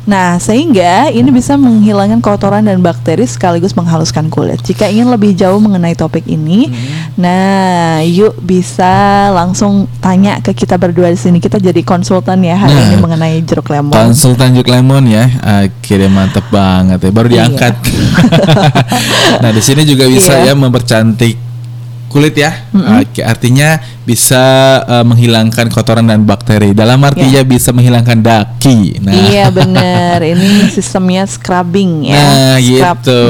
Nah, sehingga ini bisa menghilangkan kotoran dan bakteri sekaligus menghaluskan kulit. Jika ingin lebih jauh mengenai topik ini, nah, yuk bisa langsung tanya ke kita berdua di sini. Kita jadi konsultan ya hari Nah, ini mengenai jeruk lemon. Konsultan jeruk lemon ya, akhirnya mantep banget ya, baru Iya. diangkat. nah di sini juga bisa Iya. ya mempercantik kulit ya, Oke, artinya bisa eh, menghilangkan kotoran dan bakteri. Dalam artinya bisa menghilangkan daki. Nah, Iya bener, ini sistemnya scrubbing ya. Nah Scrub. gitu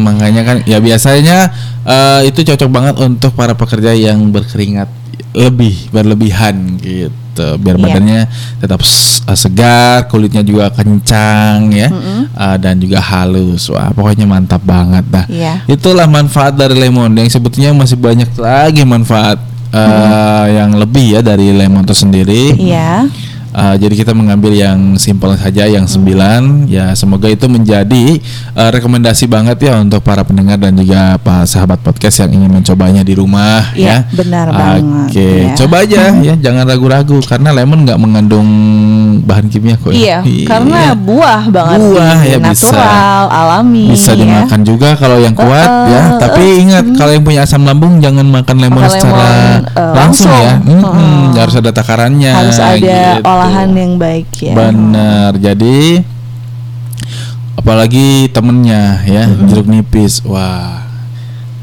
Makanya kan ya biasanya eh, Itu cocok banget untuk para pekerja yang berkeringat Lebih berlebihan gitu. Biar Iya. badannya tetap eh, segar Kulitnya juga kencang ya. Eh, Dan juga halus. Wah pokoknya mantap banget. Dah Iya. Itulah manfaat dari lemon. Yang sebetulnya masih banyak lagi manfaat eh, Yang lebih ya dari lemon itu sendiri Iya. Uh, jadi kita mengambil yang simpel saja, yang sembilan. Ya semoga itu menjadi uh, rekomendasi banget ya untuk para pendengar dan juga para sahabat podcast yang ingin mencobanya di rumah Iya, ya. benar Oke, banget, ya. coba aja ya, jangan ragu-ragu karena lemon nggak mengandung bahan kimia kok. Iya, ya. karena buah banget Buah ya bisa. natural, alami. bisa ya. dimakan juga kalau yang kuat Uh, ya. uh, Tapi uh, ingat kalau yang punya asam lambung jangan makan lemon Makan secara lemon, uh, langsung, ya. langsung. Mm-mm, Uh. harus ada takarannya. Harus ada gitu. Olahan yang baik ya. Benar. Jadi apalagi temennya ya jeruk nipis. Wah.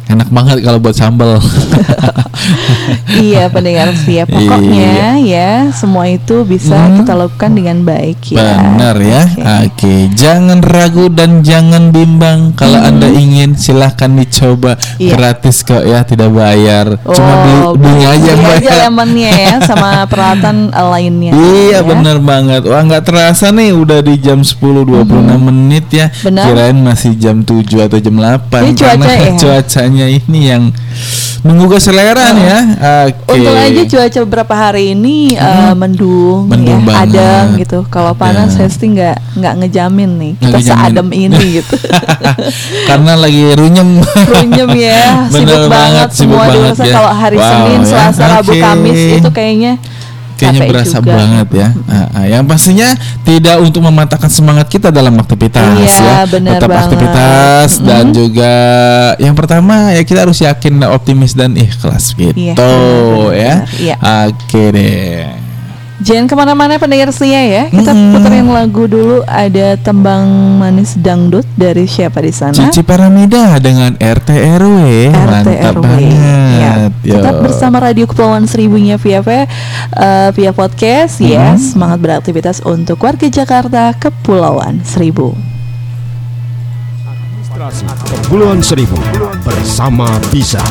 Enak banget kalau buat sambal. iya pendengar setia pokoknya ya semua itu bisa Iya. Hmm. kita lakukan dengan baik ya. Benar ya. Oke, jangan ragu dan jangan bimbang kalau Anda ingin silahkan dicoba Hmm. Iya. gratis kok ya, tidak bayar. Cuma beli Oh, beli aja beli aja bayar. lemonnya ya sama peralatan eh, lainnya. Iya ya. bener banget Wah nggak terasa nih udah di jam 10.26 menit ya Benar. Kirain masih jam 7 atau jam 8 Ini cuaca Karena ya? cuacanya ini yang menggugah selera nih ya. Oke. Untung aja cuaca beberapa hari ini uh, mendung, Mendung ya, banget. adem gitu. Kalau panas Ya. saya sih nggak nggak ngejamin nih kita ngejamin. seadem ini gitu. Karena lagi runyem. Runyem ya, Bener sibuk banget banget, sibuk semua banget ya. kalau hari Wow, Senin, ya. Selasa, Rabu, Oke. Kamis itu kayaknya Kayaknya capek berasa juga. banget ya. Ah, ah, yang pastinya tidak untuk mematahkan semangat kita dalam aktivitas Iya, ya. bener Tetap banget. aktivitas dan Mhm. juga yang pertama ya kita harus yakin optimis dan ikhlas gitu Iya, benar, ya. iya. Oke deh. Jangan ke mana-mana pendengar setia ya. Kita Mm-mm. puterin lagu dulu. Ada tembang manis dangdut dari siapa di sana? Cici Paramida dengan RT RW mantap RTRW. banget. Ya. Tetap bersama Radio Kepulauan Seribunya via via, eh, via podcast ya. Mhm. Semangat beraktivitas untuk warga Jakarta Kepulauan Seribu. Administrasi Kepulauan Seribu bersama bisa.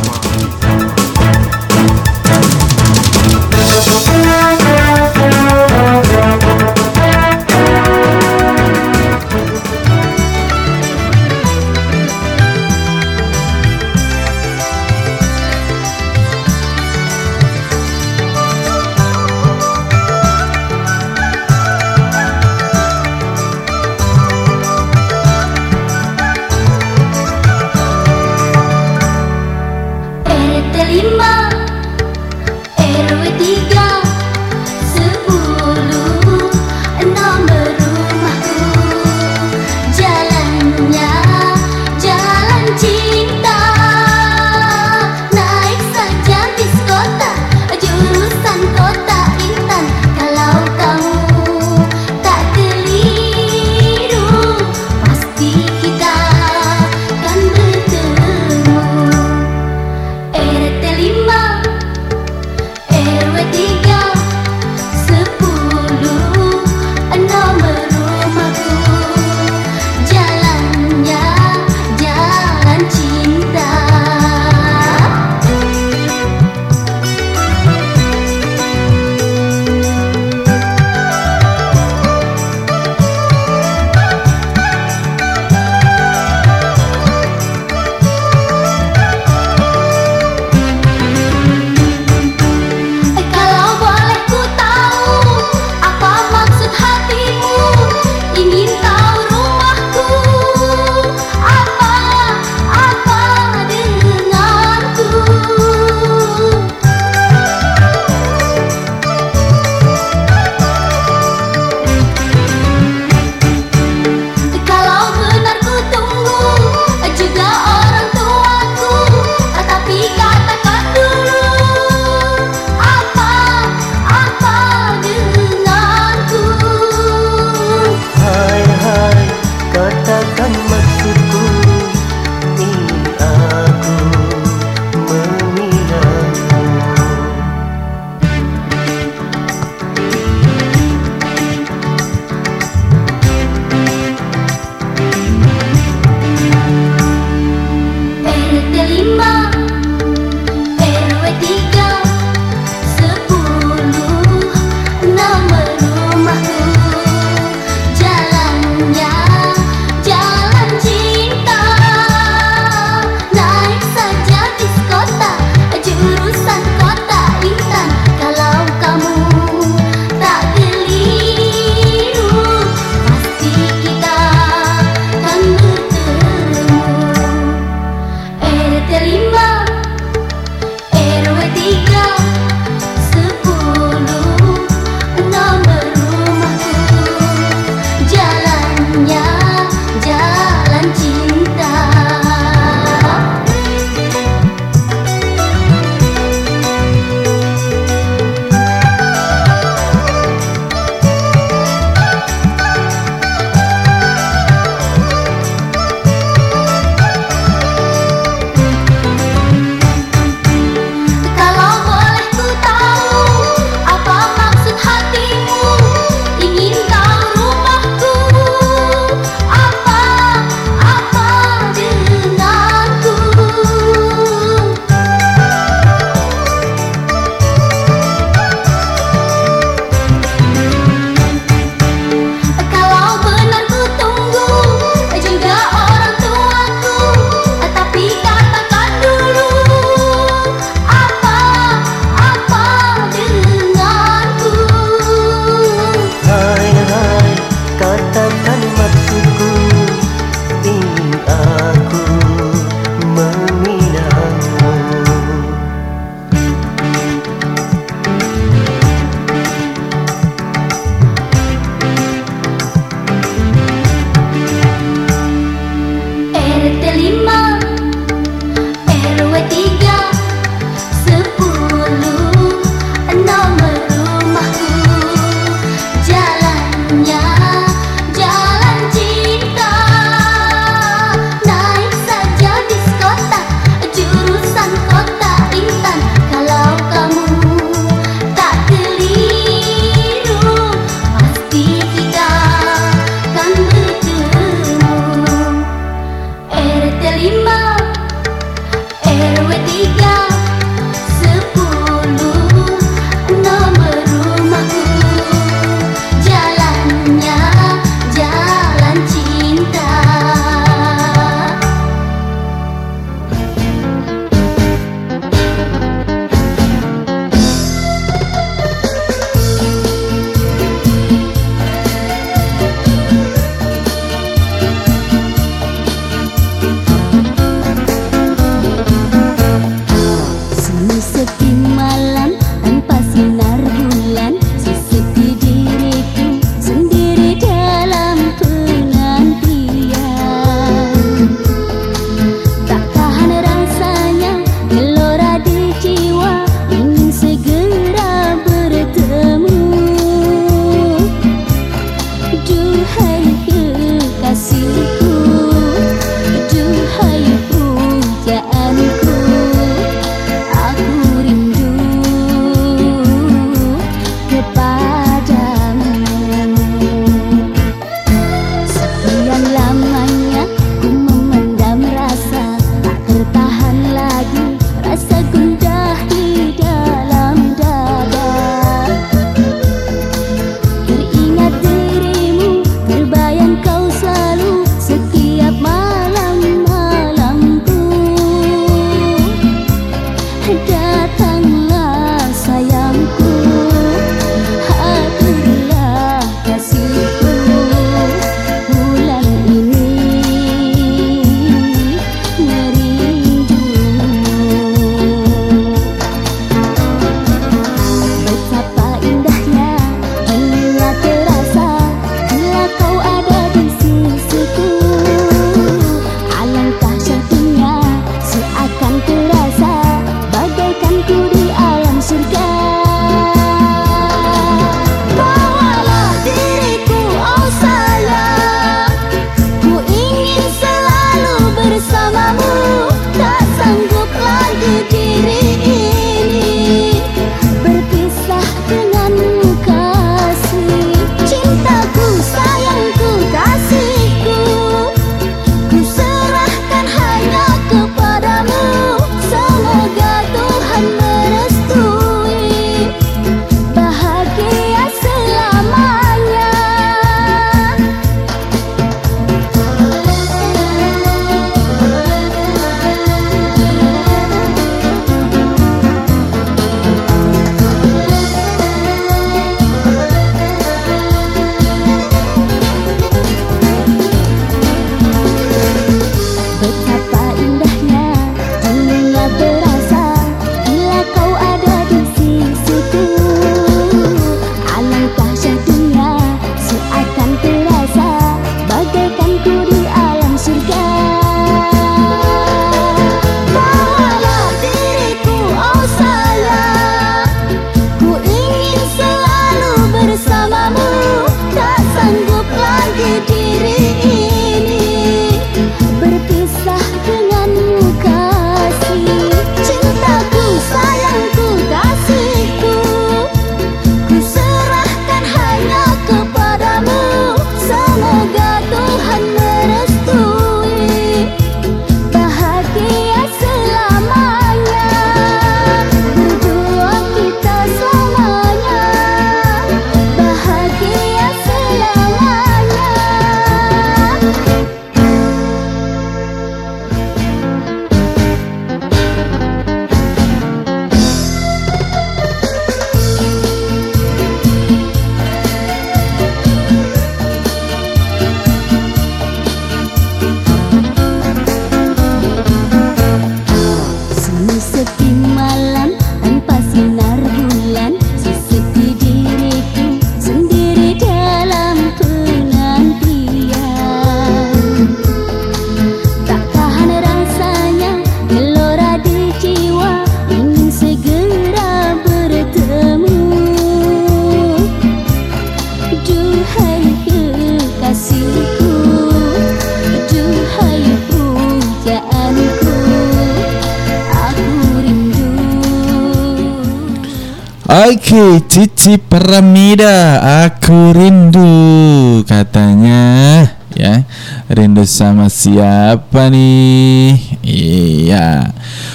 Oke, Cici Peramida, aku rindu katanya ya. Rindu sama siapa nih? Iya.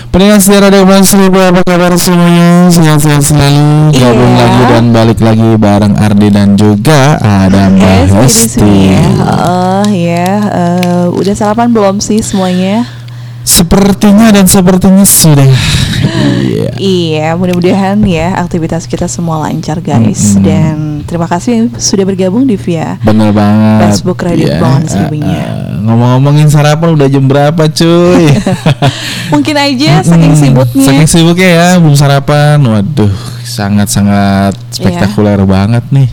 Pendengar setia Radio Bang Seribu apa kabar semuanya? Sehat-sehat selalu. Gabung Iya. lagi dan balik lagi bareng Ardi dan juga ada Mbak Yes, di Hesti. Oh ya, eh, udah sarapan belum sih semuanya? Sepertinya dan sepertinya sudah. Iya. Iya, mudah-mudahan ya aktivitas kita semua lancar guys Mm-mm. dan terima kasih sudah bergabung di via Bener banget. Facebook Radio Iya, Kepulauan eh, Seribunya. eh, Ngomong-ngomongin sarapan udah jam berapa cuy? Mungkin aja saking sibuknya. Saking sibuknya ya belum sarapan. Waduh, sangat-sangat spektakuler banget nih.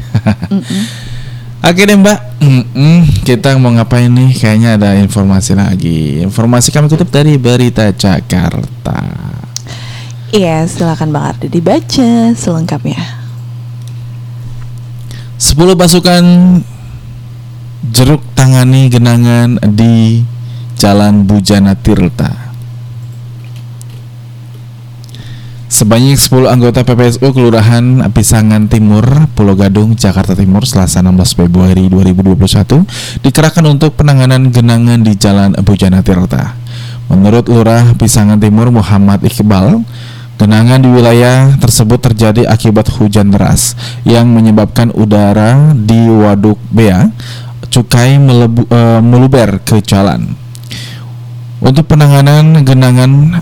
Mm-mm. Oke deh Mbak, Mm-mm. kita mau ngapain nih? Kayaknya ada informasi lagi. Informasi kami kutip dari Berita Jakarta. Iya, silakan Bang Ardi dibaca selengkapnya. 10 pasukan jeruk tangani genangan di Jalan Bujana Tirta. Sebanyak 10 anggota PPSU Kelurahan Pisangan Timur, Pulau Gadung, Jakarta Timur, Selasa 16 Februari 2021 dikerahkan untuk penanganan genangan di Jalan Bujana Tirta. Menurut Lurah Pisangan Timur Muhammad Iqbal, genangan di wilayah tersebut terjadi akibat hujan deras yang menyebabkan udara di Waduk Bea Cukai melebu- eh, meluber ke jalan. Untuk penanganan genangan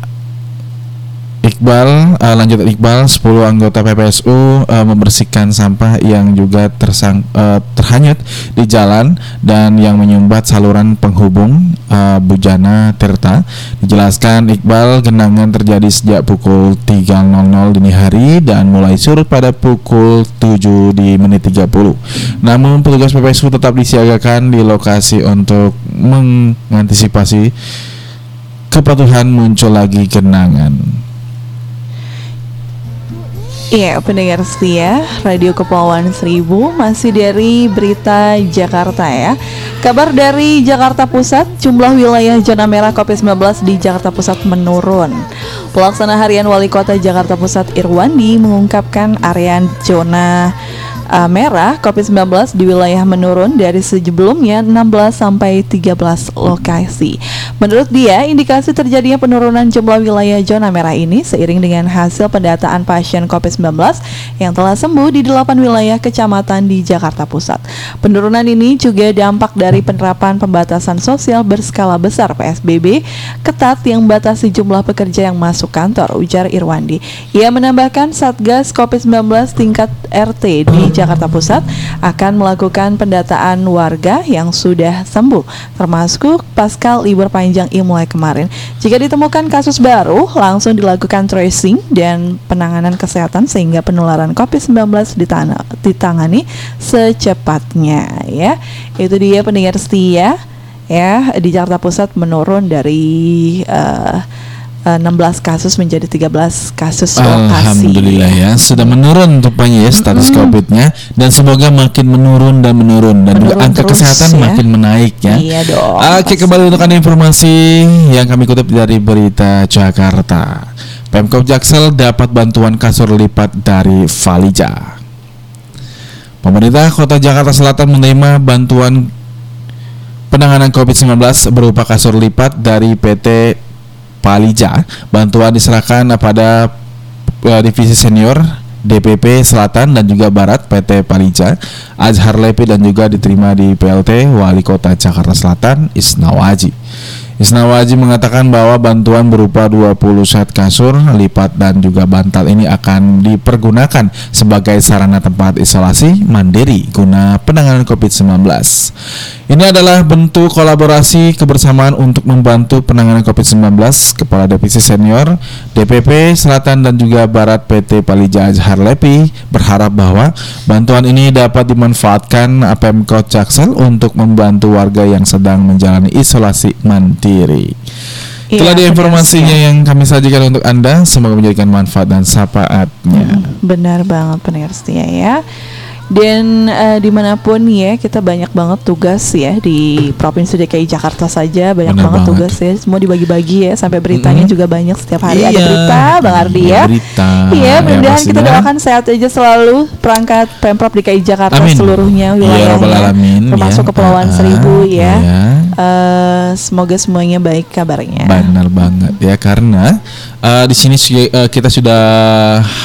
Iqbal eh, lanjut Iqbal 10 anggota PPSU eh, membersihkan sampah yang juga tersang eh, terhanyut di jalan dan yang menyumbat saluran penghubung eh, Bujana Tirta. Dijelaskan Iqbal genangan terjadi sejak pukul 3.00 dini hari dan mulai surut pada pukul 7 di menit 30. Namun petugas PPSU tetap disiagakan di lokasi untuk mengantisipasi kepatuhan muncul lagi genangan. Iya, pendengar setia Radio Kepulauan Seribu masih dari berita Jakarta ya. Kabar dari Jakarta Pusat, jumlah wilayah zona merah COVID-19 di Jakarta Pusat menurun. Pelaksana harian Wali Kota Jakarta Pusat Irwandi mengungkapkan area zona uh, merah COVID-19 di wilayah menurun dari sebelumnya 16 sampai 13 lokasi. Menurut dia, indikasi terjadinya penurunan jumlah wilayah zona merah ini seiring dengan hasil pendataan pasien COVID-19 yang telah sembuh di 8 wilayah kecamatan di Jakarta Pusat. Penurunan ini juga dampak dari penerapan pembatasan sosial berskala besar PSBB ketat yang membatasi jumlah pekerja yang masuk kantor, ujar Irwandi. Ia menambahkan Satgas COVID-19 tingkat RT di Jakarta Pusat akan melakukan pendataan warga yang sudah sembuh, termasuk pasca libur panjang Imlek kemarin. Jika ditemukan kasus baru, langsung dilakukan tracing dan penanganan kesehatan sehingga penularan COVID-19 ditana- ditangani secepatnya ya. Itu dia pendengar setia ya di Jakarta Pusat menurun dari eh, eh, 16 kasus menjadi 13 kasus lokasi. Alhamdulillah ya sudah menurun rupanya ya status COVID-nya dan semoga makin menurun dan menurun dan juga Menurun angka terus kesehatan ya. makin menaik ya. Iya dong. Oke kembali untuk informasi yang kami kutip dari berita Jakarta. Pemkot Jaksel dapat bantuan kasur lipat dari Valija. Pemerintah Kota Jakarta Selatan menerima bantuan penanganan COVID-19 berupa kasur lipat dari PT Palija. Bantuan diserahkan pada eh, divisi senior DPP Selatan dan juga Barat PT Palija Azhar Lepi dan juga diterima di PLT Wali Kota Jakarta Selatan Isnawaji. Isnawaji mengatakan bahwa bantuan berupa 20 set kasur, lipat dan juga bantal ini akan dipergunakan sebagai sarana tempat isolasi mandiri guna penanganan COVID-19. Ini adalah bentuk kolaborasi kebersamaan untuk membantu penanganan COVID-19 Kepala Divisi Senior DPP Selatan dan juga Barat PT Palija Azhar Lepi berharap bahwa bantuan ini dapat dimanfaatkan Pemkot Jaksel untuk membantu warga yang sedang menjalani isolasi mandiri. Iya, Itulah dia benar informasinya sekali. yang kami sajikan untuk Anda. Semoga menjadikan manfaat dan sapaatnya. Benar banget pendengar setia ya. Dan eh, di mana pun ya kita banyak banget tugas ya di provinsi DKI Jakarta saja banyak banget banget. tugas ya semua dibagi-bagi ya sampai beritanya Mm-mm. juga banyak setiap hari ada Iya, berita Bang Ardi ada ya. berita, Iya ya, mudah-mudahan kita pastinya. doakan sehat aja selalu perangkat pemprov DKI Jakarta Amin. seluruhnya Ya Rabbal wilayahnya Alamin, termasuk ya. Kepulauan Ah, Seribu ya. iya. Eh, semoga semuanya baik kabarnya. Benar banget ya karena uh, di sini uh, kita sudah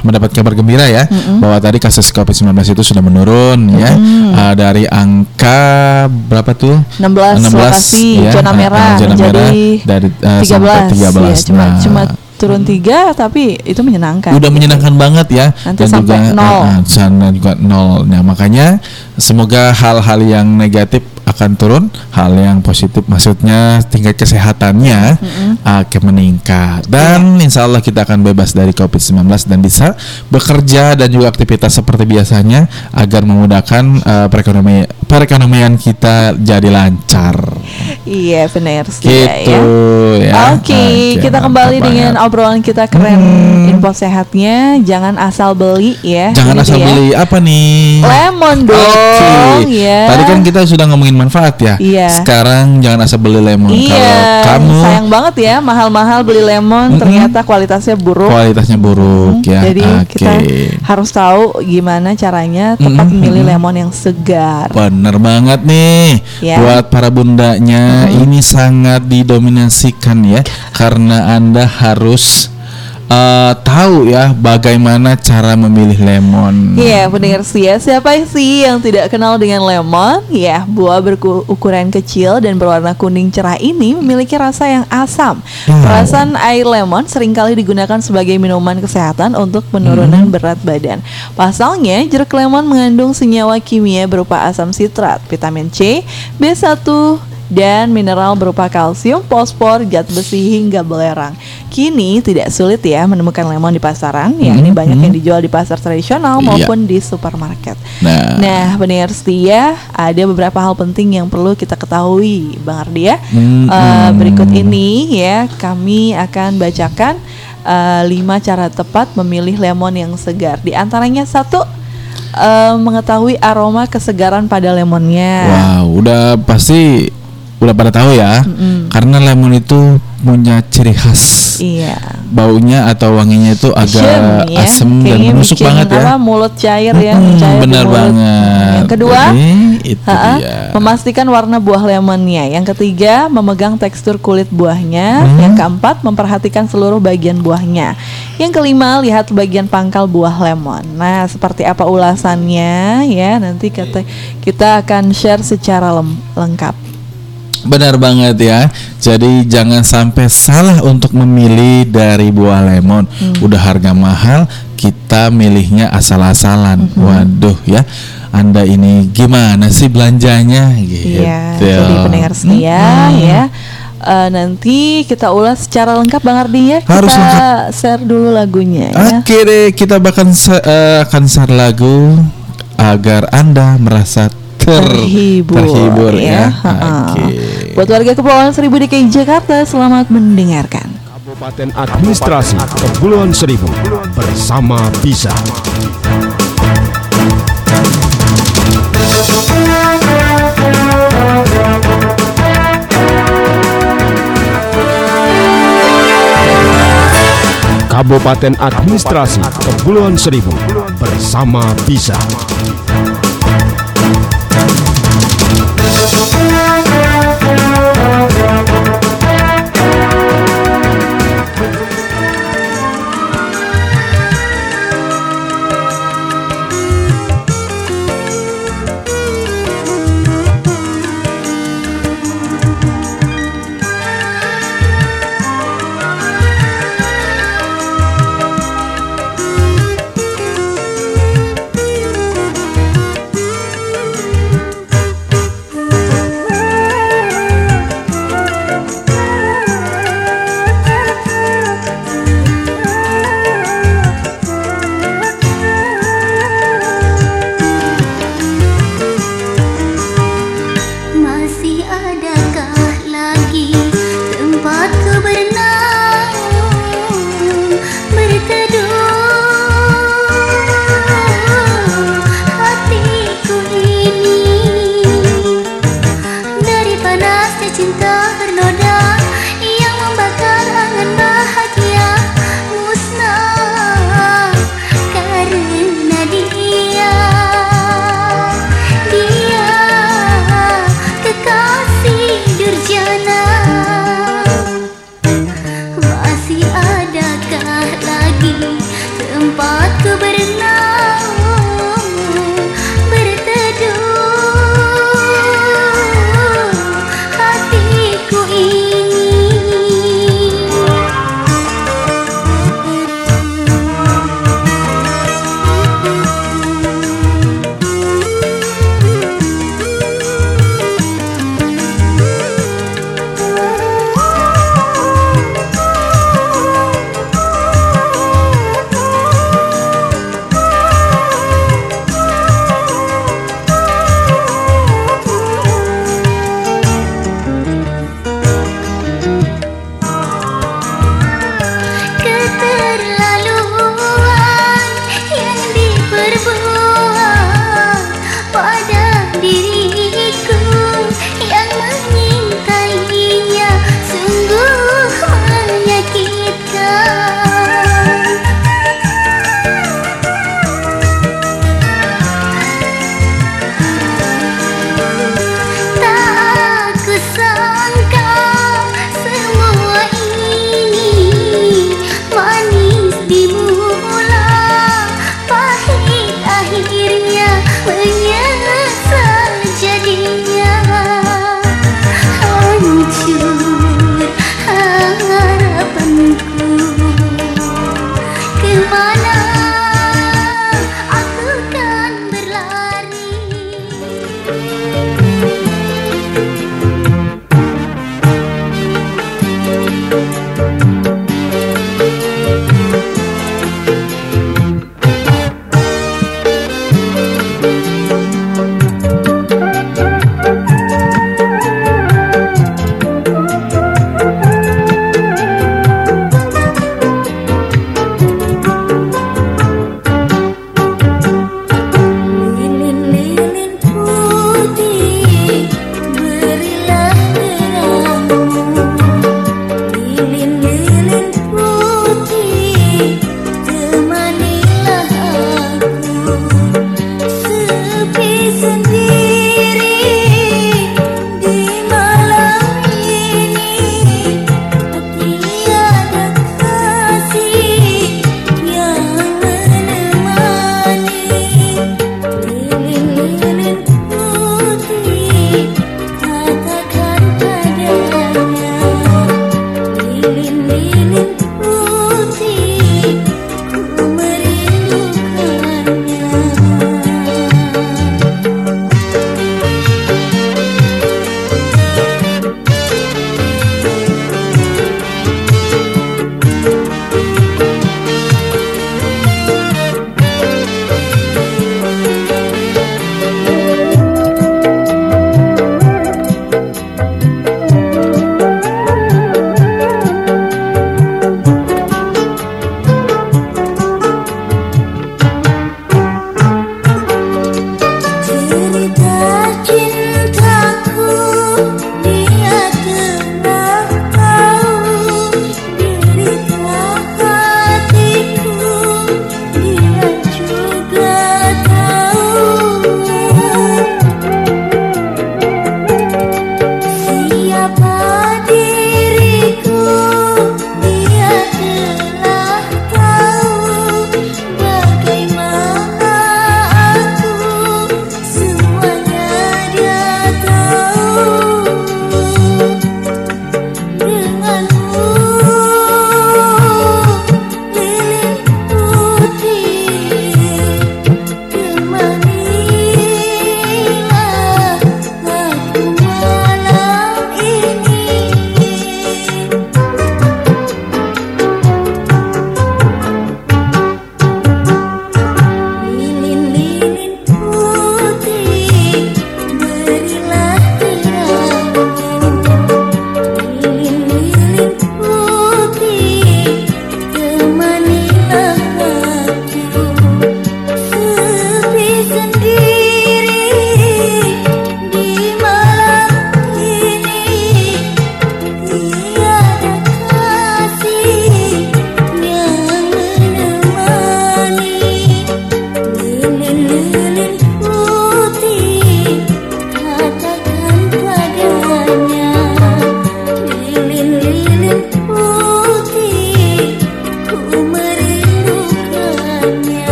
mendapat kabar gembira ya bahwa tadi kasus COVID-19 itu sudah menurun ya. Uh, dari angka berapa tuh? 16, lokasi zona uh, uh, merah zona menjadi merah dari uh, 13, sampai 13 ya, cuma Nah, cuma turun tiga tapi itu menyenangkan. udah menyenangkan banget ya. Nanti sampai nol. uh, uh, sana juga nol nah makanya semoga hal-hal yang negatif akan turun hal yang positif maksudnya tingkat kesehatannya akan meningkat dan Iya. insya Allah kita akan bebas dari COVID-19 dan bisa bekerja dan juga aktivitas seperti biasanya agar memudahkan uh, perekonomian perekonomian kita jadi lancar Iya benar sih gitu ya Oke, kita mantap kembali dengan banget. obrolan kita keren Hmm. info sehatnya. Jangan asal beli ya. Jangan Ini asal dia. beli apa nih? lemon dong Oke. ya. Tadi kan kita sudah ngomongin manfaat ya. Iya. Sekarang jangan asal beli lemon. Iya, Kalau kamu sayang banget ya mahal-mahal beli lemon Mm-mm. ternyata kualitasnya buruk. kualitasnya buruk Hmm, ya. Jadi Oke. kita harus tahu gimana caranya tepat Mm-mm, memilih mm-mm. lemon yang segar. Bener banget nih Ya. buat para bundanya ini sangat didominasikan ya karena anda harus eh, tahu ya bagaimana cara memilih lemon. Iya, pendengar sih ya. Siapa sih yang tidak kenal dengan lemon? Ya, buah berukuran kecil dan berwarna kuning cerah ini memiliki rasa yang asam. Wow. Perasan air lemon sering kali digunakan sebagai minuman kesehatan untuk penurunan berat badan. Pasalnya, jeruk lemon mengandung senyawa kimia berupa asam sitrat, vitamin C, B1, dan mineral berupa kalsium, fosfor, zat besi hingga belerang. Kini tidak sulit ya menemukan lemon di pasaran. Ya, ini Hmm, banyak hmm. yang dijual di pasar tradisional Iya. maupun di supermarket. Nah, Nah, pendengar setia, ada beberapa hal penting yang perlu kita ketahui, Bang Ardi ya. Hmm, Eh, hmm. berikut ini ya, kami akan bacakan eh, lima cara tepat memilih lemon yang segar. Di antaranya satu, eh, mengetahui aroma kesegaran pada lemonnya. Wow, udah pasti udah pada tahu ya. Mm-mm. Karena lemon itu punya ciri khas. Iya. Baunya atau wanginya itu agak Asem, ya. asem dan menusuk banget ya. mulut cair ya, cair di benar banget. Yang kedua, Jadi, itu Ha-ha, dia. memastikan warna buah lemonnya. Yang ketiga, memegang tekstur kulit buahnya. Hmm. Yang keempat, memperhatikan seluruh bagian buahnya. Yang kelima, lihat bagian pangkal buah lemon. Nah, seperti apa ulasannya ya? Nanti kata kita akan share secara lengkap. Benar banget ya. Jadi jangan sampai salah untuk memilih dari buah lemon. Hmm. Udah harga mahal, kita milihnya asal-asalan. Hmm. Waduh ya. Anda ini gimana sih belanjanya gitu. Iya, jadi pendengar setia Mm-mm. ya. Eh, nanti kita ulas secara lengkap Bang Ardi ya. Harus kita lengkap. share dulu lagunya ya. Oke deh, kita bahkan se- eh, akan share lagu agar Anda merasa ter- terhibur, terhibur ya. Ha-ha. Oke. Buat warga Kepulauan Seribu DKI Jakarta, selamat mendengarkan. Kabupaten Administrasi Kepulauan Seribu bersama bisa. Kabupaten Administrasi Kepulauan Seribu bersama bisa.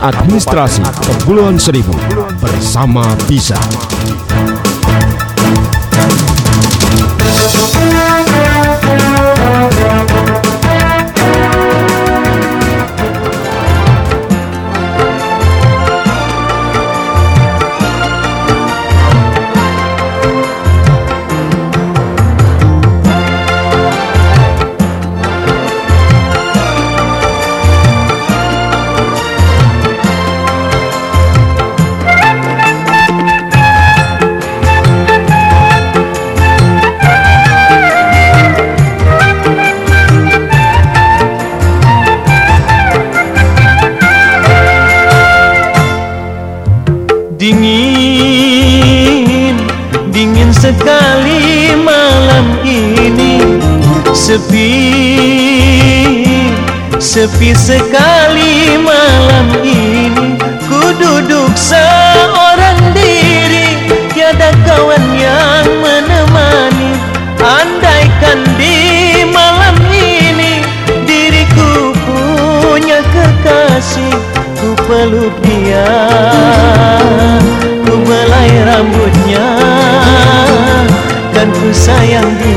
Administrasi Kepulauan Seribu bersama Bisa. Sepi sekali malam ini. Ku duduk seorang diri Tiada kawan yang menemani. Andaikan di malam ini Diriku punya kekasih Ku peluk dia. Ku belai rambutnya Dan ku sayang dia.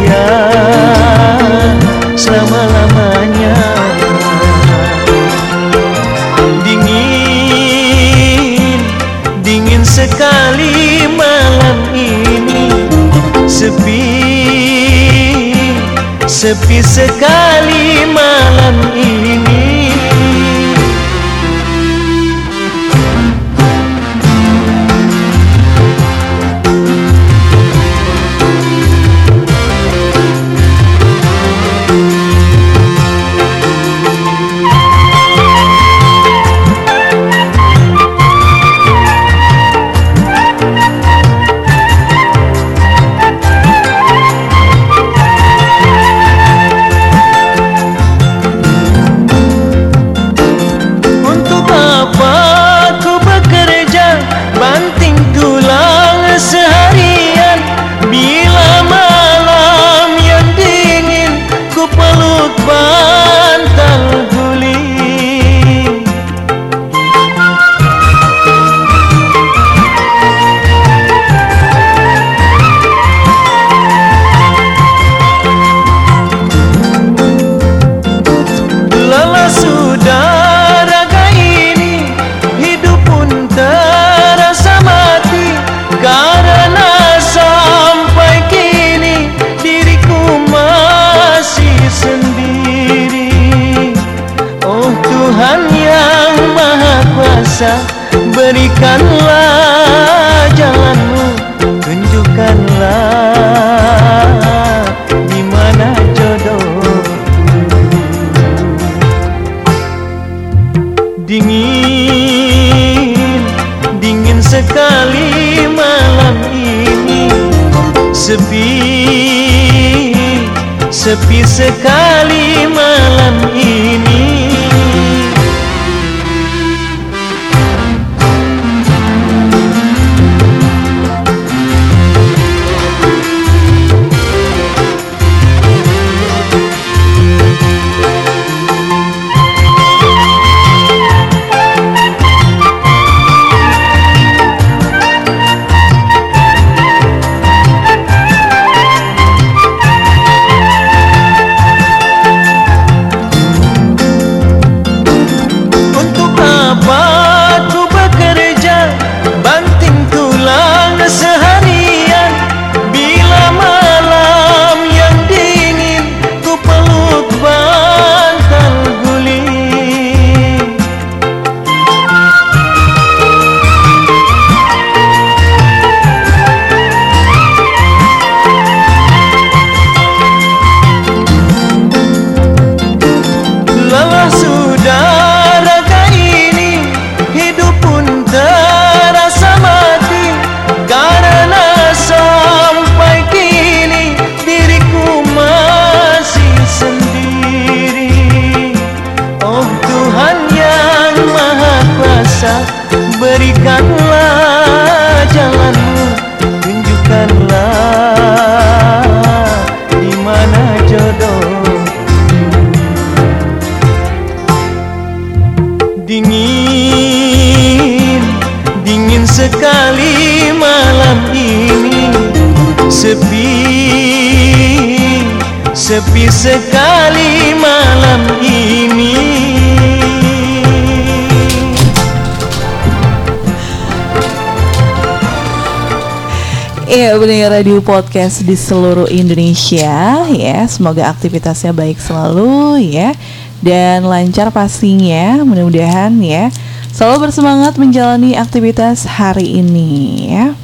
Sepi sekali malam ini. piece of radio podcast di seluruh Indonesia ya. Semoga aktivitasnya baik selalu ya. Dan lancar pastinya mudah-mudahan ya. Selalu bersemangat menjalani aktivitas hari ini ya.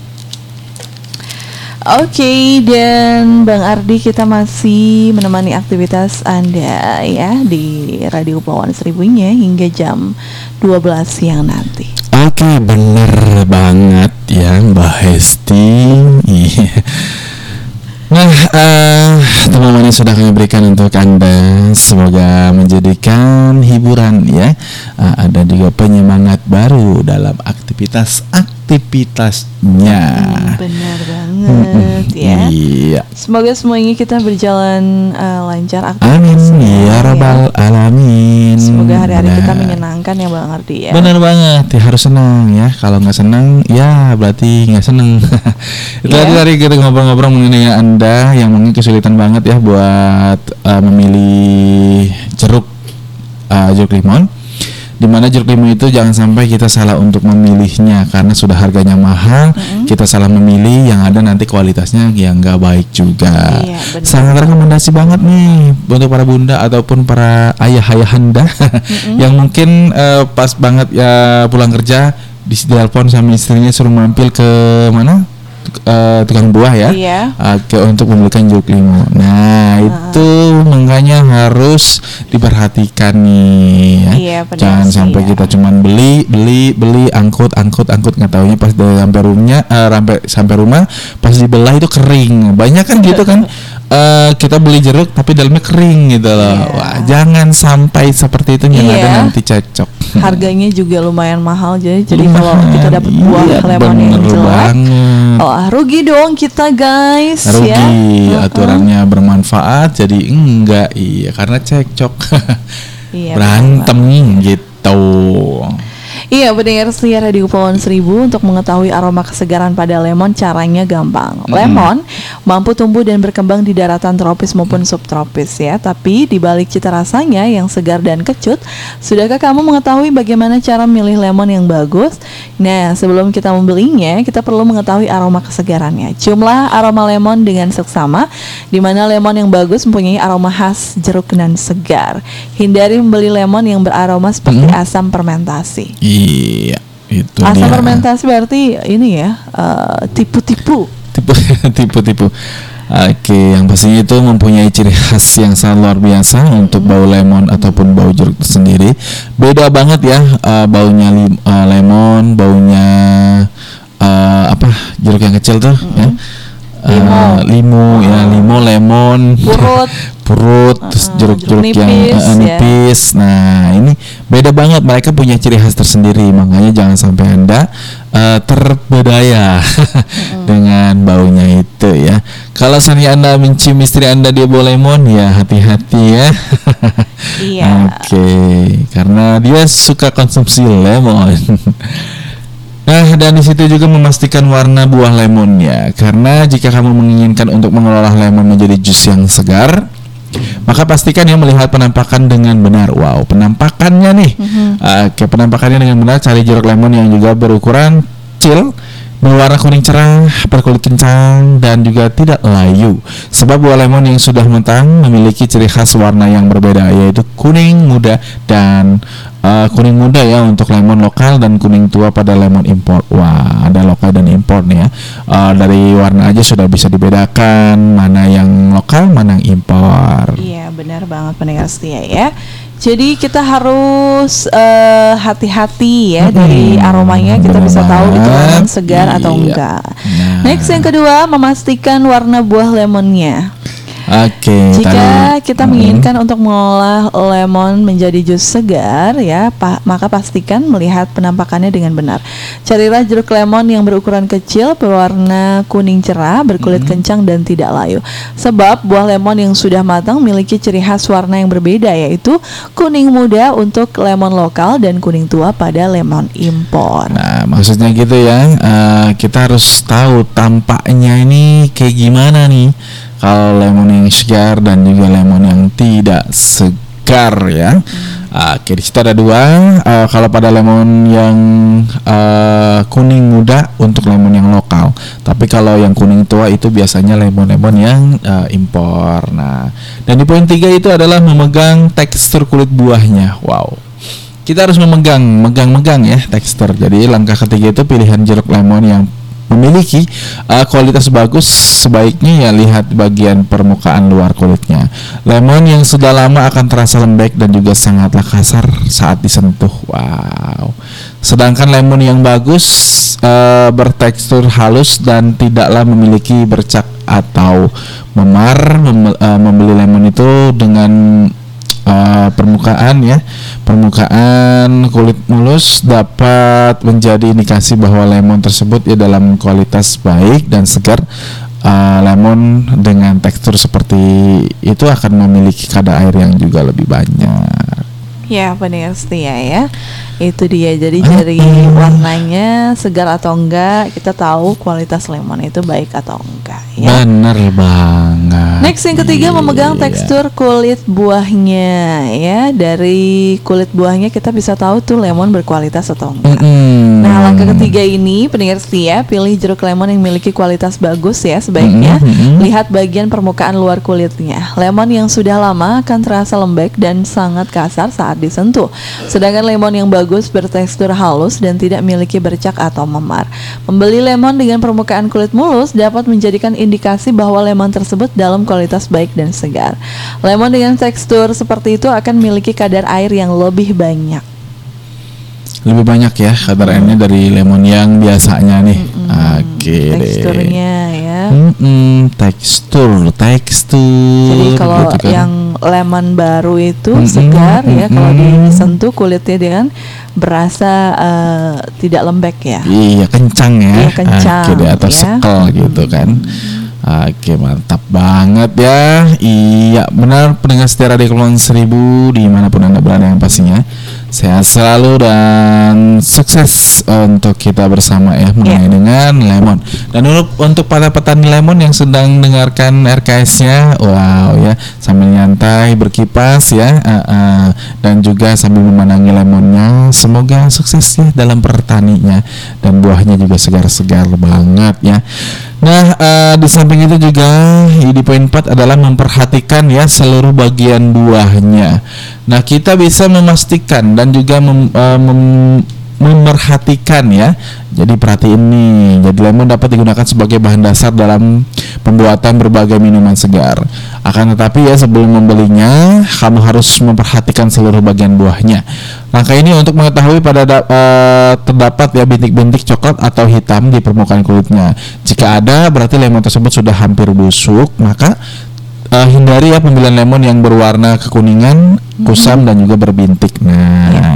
Oke dan Bang Ardi kita masih menemani aktivitas Anda ya Di Radio Pelawan Seribunya hingga jam 12 siang nanti Oke, bener banget ya Mbak Hesti. Iya. Nah, eh, teman-teman yang sudah kami berikan untuk Anda semoga menjadikan hiburan ya. Eh, ada juga penyemangat baru dalam aktivitas-aktivitasnya. Banget ya Iya. Semoga semuanya kita berjalan eh, lancar Amin aktivitasnya ya rabbal alamin. Semoga hari-hari kita menyenangkan ya Bang Ardi ya Bener banget, ya harus senang ya. Kalau nggak senang, ya berarti nggak senang. Itu tadi tadi kita ngobrol-ngobrol mengenai anda yang mungkin kesulitan banget ya buat uh, memilih jeruk uh, jeruk limon. Di mana jeruk limon itu jangan sampai kita salah untuk memilihnya karena sudah harganya mahal, kita salah memilih yang ada nanti kualitasnya yang nggak baik juga. Iya. Sangat rekomendasi banget nih untuk para bunda ataupun para ayah-ayahanda yang mungkin eh, pas banget ya pulang kerja di telepon sama istrinya suruh mampir ke mana Eh, tukang buah ya Iya. Oke, untuk membelikan jeruk limau. Nah, itu makanya harus diperhatikan nih ya. Iya, benar Jangan sih, sampai ya. kita cuman beli, beli, beli, angkut, angkut, angkut nggak taunya pas dari sampai rumahnya eh, sampai sampai rumah pas dibelah itu kering. Banyak kan gitu kan. Eh, kita beli jeruk tapi dalamnya kering gitu loh. Iya. Wah, jangan sampai seperti itu yang ada Iya. nanti cocok. Harganya juga lumayan mahal jadi jadi kalau kita dapat buah Iya, lemon yang bener jelek banget. Oh, rugi dong kita guys rugi ya. Heeh. aturannya bermanfaat jadi enggak iya karena cekcok Iya, berantem gitu Iya, pendengar setia Radio Pulauan Seribu untuk mengetahui aroma kesegaran pada lemon caranya gampang. Lemon mampu tumbuh dan berkembang di daratan tropis maupun subtropis ya. Tapi di balik cita rasanya yang segar dan kecut, sudahkah kamu mengetahui bagaimana cara memilih lemon yang bagus? Nah, sebelum kita membelinya, kita perlu mengetahui aroma kesegarannya. Ciumlah aroma lemon dengan seksama, di mana lemon yang bagus mempunyai aroma khas jeruk dan segar. Hindari membeli lemon yang beraroma seperti asam fermentasi. iya itu Asam dia fermentasi berarti ini ya eh, tipu-tipu. tipe tipe tipe Oke, yang pastinya itu mempunyai ciri khas yang sangat luar biasa untuk bau lemon ataupun bau jeruk itu sendiri. Beda banget ya eh, baunya lim- eh, lemon, baunya eh, apa jeruk yang kecil tuh ya. Eh, Limo. limo ya, limo, lemon, Purut. purut, terus Uh-uh, jeruk-jeruk jeruk yang nipis, eh, ya. nipis. Nah, ini beda banget. Mereka punya ciri khas tersendiri. Makanya jangan sampai anda eh, terbedaya dengan baunya itu ya. Kalau seandainya anda mencium istri anda dia bau lemon, ya hati-hati ya. Iya. Oke, karena dia suka konsumsi lemon. Nah, dan di situ juga memastikan warna buah lemonnya. Karena jika kamu menginginkan untuk mengelola lemon menjadi jus yang segar, maka pastikan ya melihat penampakan dengan benar. Wow, penampakannya nih. Oke, penampakannya dengan benar. Cari jeruk lemon yang juga berukuran kecil, berwarna kuning cerah, berkulit kencang, dan juga tidak layu. Sebab buah lemon yang sudah matang memiliki ciri khas warna yang berbeda, yaitu kuning muda dan eh, kuning muda ya untuk lemon lokal dan kuning tua pada lemon impor. Wah, ada lokal dan impor nih ya. Eh, dari warna aja sudah bisa dibedakan mana yang lokal, mana yang impor. Iya, benar banget pendengar setia ya. Jadi kita harus eh, hati-hati ya dari aromanya kita bisa tahu itu lemon segar atau Iya. enggak. Nah. Next yang kedua memastikan warna buah lemonnya. Oke, Jika tadi- kita Mm-mm. menginginkan untuk mengolah lemon menjadi jus segar ya, pa- maka pastikan melihat penampakannya dengan benar. Carilah jeruk lemon yang berukuran kecil, berwarna kuning cerah, berkulit kencang dan tidak layu. Sebab buah lemon yang sudah matang memiliki ciri khas warna yang berbeda yaitu kuning muda untuk lemon lokal dan kuning tua pada lemon impor. Nah, maksudnya gitu ya. eh, kita harus tahu tampaknya ini kayak gimana nih. Kalau lemon yang segar dan juga lemon yang tidak segar ya. Oke, di situ ada dua. Eh, kalau pada lemon yang eh, kuning muda untuk lemon yang lokal. Tapi kalau yang kuning tua itu biasanya lemon-lemon yang eh, impor. Nah, dan di poin tiga itu adalah memegang tekstur kulit buahnya. Wow. Kita harus memegang, megang-megang ya tekstur. Jadi langkah ketiga itu pilihan jeruk lemon yang memiliki uh, kualitas bagus sebaiknya ya lihat bagian permukaan luar kulitnya. Lemon yang sudah lama akan terasa lembek dan juga sangatlah kasar saat disentuh. Wow. Sedangkan lemon yang bagus uh, bertekstur halus dan tidaklah memiliki bercak atau memar. Mem- uh, membeli lemon itu dengan uh, permukaan ya. Permukaan kulit mulus dapat menjadi indikasi bahwa lemon tersebut ya dalam kualitas baik dan segar. Uh, lemon dengan tekstur seperti itu akan memiliki kadar air yang juga lebih banyak Ya pendengar setia ya Itu dia jadi dari warnanya segar atau enggak Kita tahu kualitas lemon itu baik atau enggak ya bener banget Next yang ketiga memegang Iya. tekstur kulit buahnya ya Dari kulit buahnya kita bisa tahu tuh lemon berkualitas atau enggak Mm-mm. Nah langkah ketiga ini pendengar setia pilih jeruk lemon yang memiliki kualitas bagus ya sebaiknya Mhm, mhm. lihat bagian permukaan luar kulitnya. Lemon yang sudah lama akan terasa lembek dan sangat kasar saat disentuh. Sedangkan lemon yang bagus bertekstur halus dan tidak memiliki bercak atau memar. Membeli lemon dengan permukaan kulit mulus dapat menjadikan indikasi bahwa lemon tersebut dalam kualitas baik dan segar. Lemon dengan tekstur seperti itu akan memiliki kadar air yang lebih banyak. Lebih banyak ya kadar airnya dari lemon yang biasanya nih oke deh. Teksturnya ya. Mm-mm, tekstur tekstur Jadi kalau gitu kan. yang lemon baru itu Mm-mm, segar ya kalau mm-mm. disentuh kulitnya dengan berasa eh, tidak lembek ya. Iya kencang ya. Iya, kencang, Oke deh, atau ya. sekel gitu kan. Oke mantap banget ya. Iya benar pendengar setia Radio Kepulauan Seribu di mana pun anda berada yang pastinya. Sehat selalu dan sukses untuk kita bersama ya mengenai dengan lemon. Dan untuk untuk para petani lemon yang sedang dengarkan RKS-nya, wow ya sambil nyantai berkipas ya, eh, eh, dan juga sambil memandangi lemonnya. Semoga sukses ya dalam pertaninya dan buahnya juga segar-segar banget ya. Nah, eh, di samping itu juga di poin 4 adalah memperhatikan ya seluruh bagian buahnya. Nah, kita bisa memastikan dan juga mem, eh, mem- memerhatikan ya. Jadi perhatiin nih, jadi lemon dapat digunakan sebagai bahan dasar dalam pembuatan berbagai minuman segar. Akan tetapi ya sebelum membelinya, kamu harus memperhatikan seluruh bagian buahnya. Langkah ini untuk mengetahui pada da- eh, terdapat ya bintik-bintik coklat atau hitam di permukaan kulitnya. Jika ada, berarti lemon tersebut sudah hampir busuk, maka eh, hindari ya pembelian lemon yang berwarna kekuningan, kusam dan juga berbintik. Nah, Ya,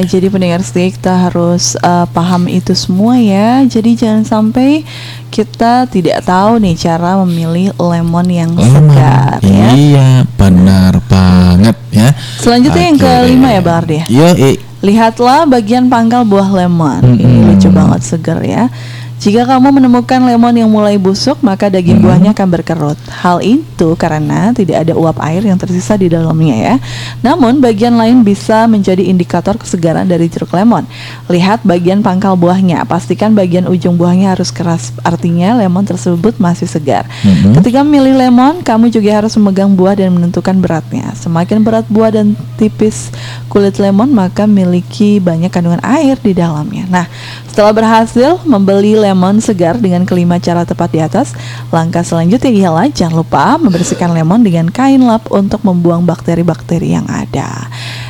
jadi pendengar setia kita harus eh, paham itu semua ya. Jadi jangan sampai kita tidak tahu nih cara memilih lemon yang lemon. segar ya. Iya, benar banget ya. Selanjutnya yang kelima ya Bang Ardi ya? Iya, i- Lihatlah bagian pangkal buah lemon. Ini Mm-mm. lucu banget segar ya. Jika kamu menemukan lemon yang mulai busuk, maka daging Mm-mm. buahnya akan berkerut. Hal itu karena tidak ada uap air yang tersisa di dalamnya ya. Namun bagian lain bisa menjadi indikator kesegaran dari jeruk lemon. Lihat bagian pangkal buahnya. Pastikan bagian ujung buahnya harus keras. Artinya lemon tersebut masih segar. Mhm. Ketika memilih lemon, kamu juga harus memegang buah dan menentukan beratnya. Semakin berat buah dan tipis kulit lemon, maka memiliki banyak kandungan air di dalamnya. Nah, setelah berhasil membeli lemon segar dengan kelima cara tepat di atas, langkah selanjutnya ialah jangan lupa membersihkan lemon dengan kain lap untuk membuang bakteri-bakteri yang ada.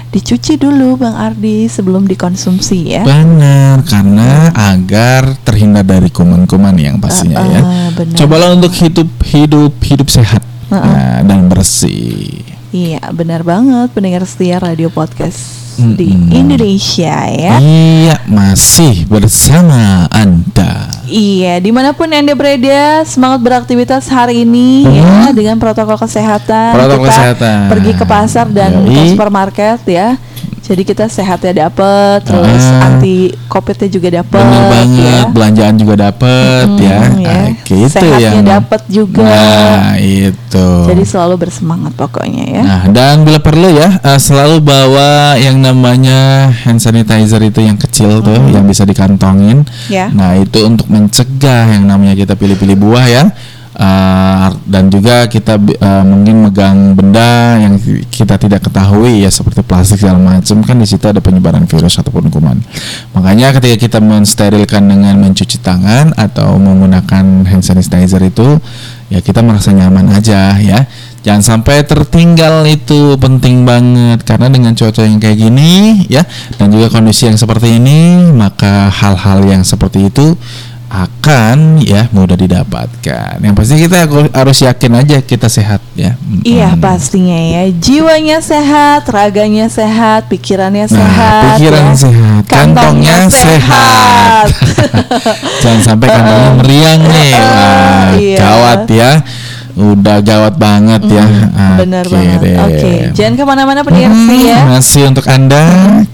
Dicuci dulu Bang Ardi sebelum dikonsumsi ya. benar karena agar terhindar dari kuman-kuman yang pastinya Ah, ya. ah, benar. Cobalah untuk hidup hidup hidup sehat Ah, ah. nah, dan bersih. Iya, benar banget pendengar setia radio podcast di Mm-mm. Indonesia ya. Iya, masih bersama Anda. Iya, di mana pun anda berada, semangat beraktivitas hari ini ya dengan protokol kesehatan. Hmm. Protokol Kita kesehatan. Pergi ke pasar dan Yoi. ke supermarket ya. Jadi kita sehatnya dapet, terus Ah. anti covidnya juga dapet, Bener banget, ya. belanjaan juga dapet Mm-mm, ya. ya. Ah, gitu Sehatnya yang dapet juga. Nah, itu. Jadi selalu bersemangat pokoknya ya. Nah, dan bila perlu ya, eh, selalu bawa yang namanya hand sanitizer itu yang kecil tuh, yang bisa dikantongin. Ya. Nah, itu untuk mencegah yang namanya kita pilih-pilih buah ya. Eh, dan juga kita eh, mungkin megang benda yang kita tidak ketahui ya seperti plastik segala macam kan di situ ada penyebaran virus ataupun kuman. Makanya ketika kita mensterilkan dengan mencuci tangan atau menggunakan hand sanitizer itu ya kita merasa nyaman aja ya. Jangan sampai tertinggal itu penting banget karena dengan cuaca yang kayak gini ya dan juga kondisi yang seperti ini maka hal-hal yang seperti itu akan ya mudah didapatkan. Yang pasti kita harus yakin aja kita sehat ya. Iya pastinya ya Jiwanya sehat, raganya sehat, pikirannya Nah, sehat pikiran ya. sehat, kantongnya sehat. Jangan sampai kantongnya meriang nih. Wah, Iya. gawat ya. Udah gawat banget ya. Benar Oke banget. Oke jangan ke mana-mana pendengar Hmm, ya Masih untuk Anda,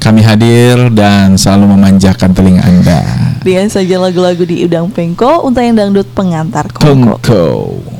kami hadir dan selalu memanjakan telinga Anda. Dengan saja lagu-lagu di Udang Pengko Untuk yang dangdut pengantar kongko Kongko.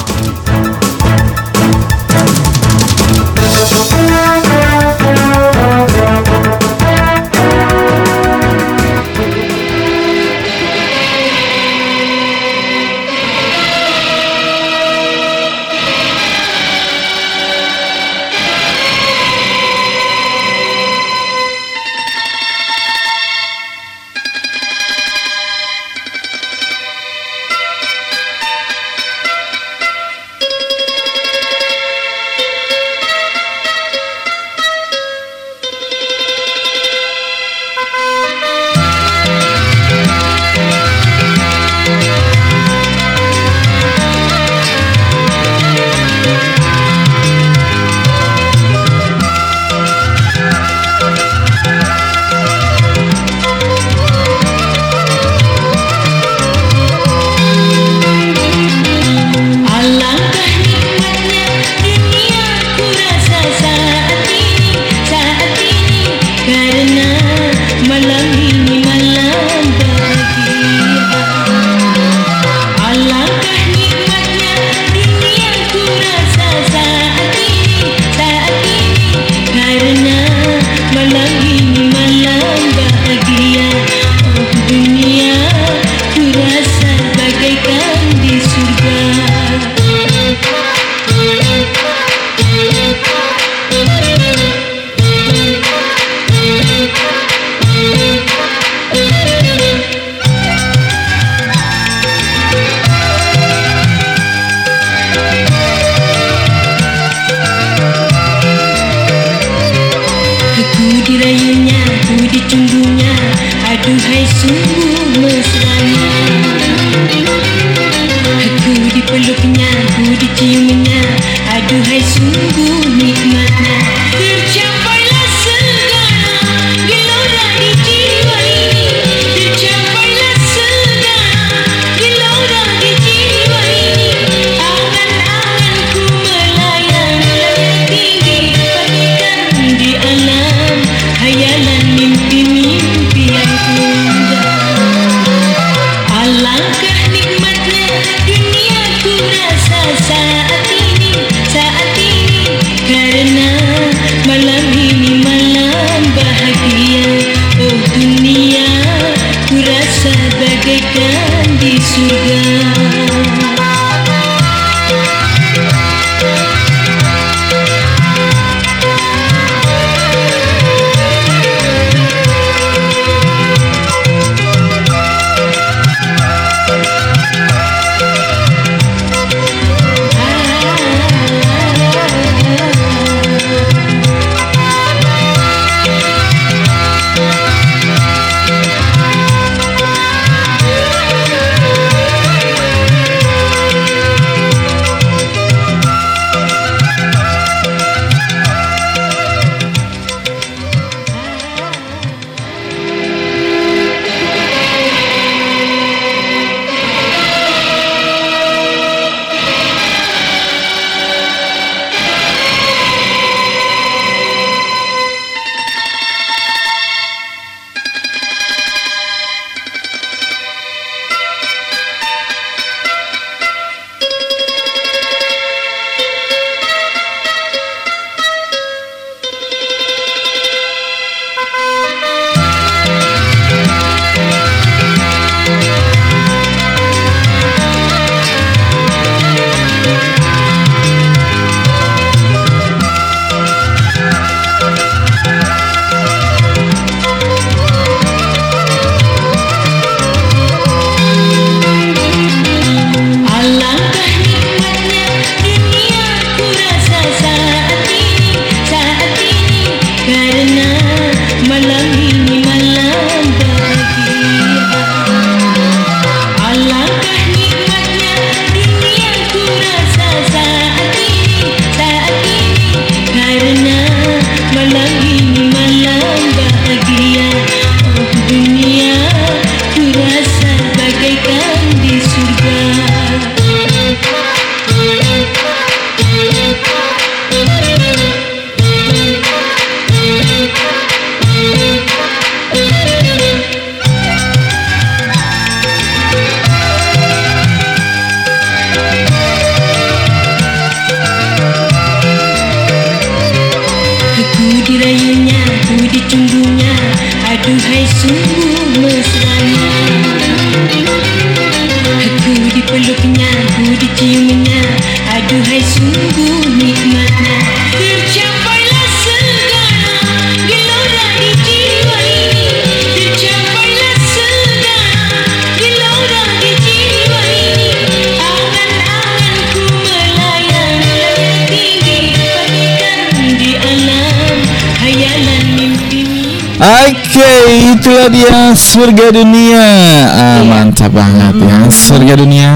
Oke, itulah dia surga dunia. Ah, mantap banget ya. Surga dunia.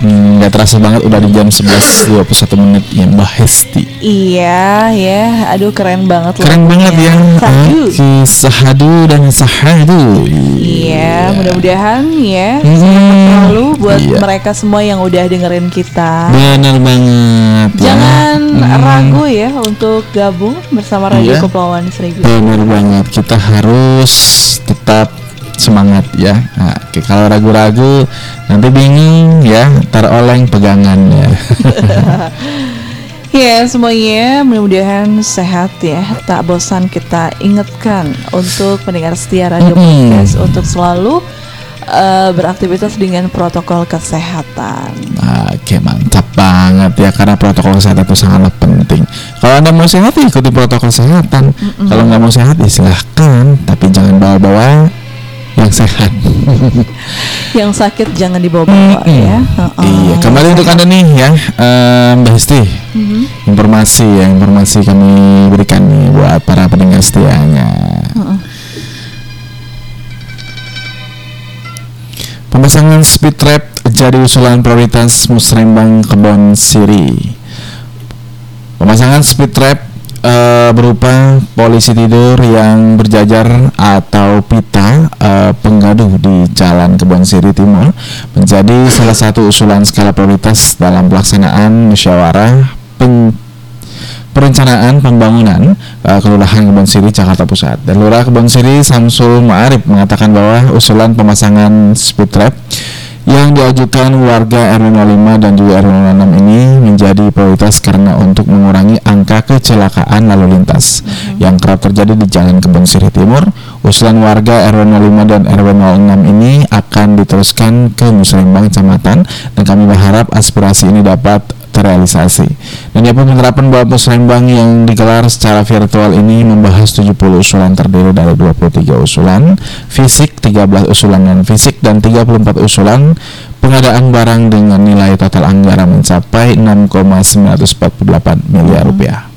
Hmm, Gak terasa banget udah di jam 11.21 menit ya Mbak Hesti. Iya ya, aduh keren banget Keren lagunya. banget ya. Oke, sahadu dan sahadu. Iya, mudah-mudahan ya Hmm, selalu buat iya. mereka semua yang udah dengerin kita. Benar banget ya. Jangan Hmm. ragu ya untuk gabung bersama Radio Iya. Kepulauan Seribu. Benar banget. Kita harus tetap semangat ya. Nah, oke, kalau ragu-ragu nanti bingung ya, ntar oleng pegangannya. Ya semuanya mudah-mudahan sehat ya Tak bosan kita ingatkan Untuk pendengar setia Radio Mm-mm. Podcast Untuk selalu eh, beraktivitas dengan protokol kesehatan Oke mantap banget ya karena protokol kesehatan itu sangatlah penting. Kalau anda mau sehat ya ikuti protokol kesehatan. Kalau nggak mau sehat ya silahkan, tapi jangan bawa-bawa yang sehat. Yang sakit jangan dibawa-bawa Mm-mm. ya Heeh. Iya kembali untuk anda nih ya eh, Mbak Hesti Mhm. informasi ya informasi kami berikan nih buat para pendengar setianya. Pemasangan speed trap jadi usulan prioritas Musrembang Kebon Siri. Pemasangan speed trap eh, berupa polisi tidur yang berjajar atau pita eh, penggaduh di Jalan Kebon Siri Timur menjadi salah satu usulan skala prioritas dalam pelaksanaan musyawarah perencanaan pembangunan uh, Kelurahan Kebon Siri Jakarta Pusat. Dan Lurah Kebon Siri Samsul Ma'arif mengatakan bahwa usulan pemasangan speed trap yang diajukan warga RW 05 dan juga RW 06 ini menjadi prioritas karena untuk mengurangi angka kecelakaan lalu lintas yang kerap terjadi di Jalan Kebon Siri Timur. Usulan warga RW 05 dan RW 06 ini akan diteruskan ke Muslimbang Kecamatan dan kami berharap aspirasi ini dapat terrealisasi. Dan pun penerapan bahwa Muslimbang yang digelar secara virtual ini membahas 70 usulan terdiri dari 23 usulan fisik, 13 usulan non fisik dan 34 usulan pengadaan barang dengan nilai total anggaran mencapai 6,948 miliar rupiah.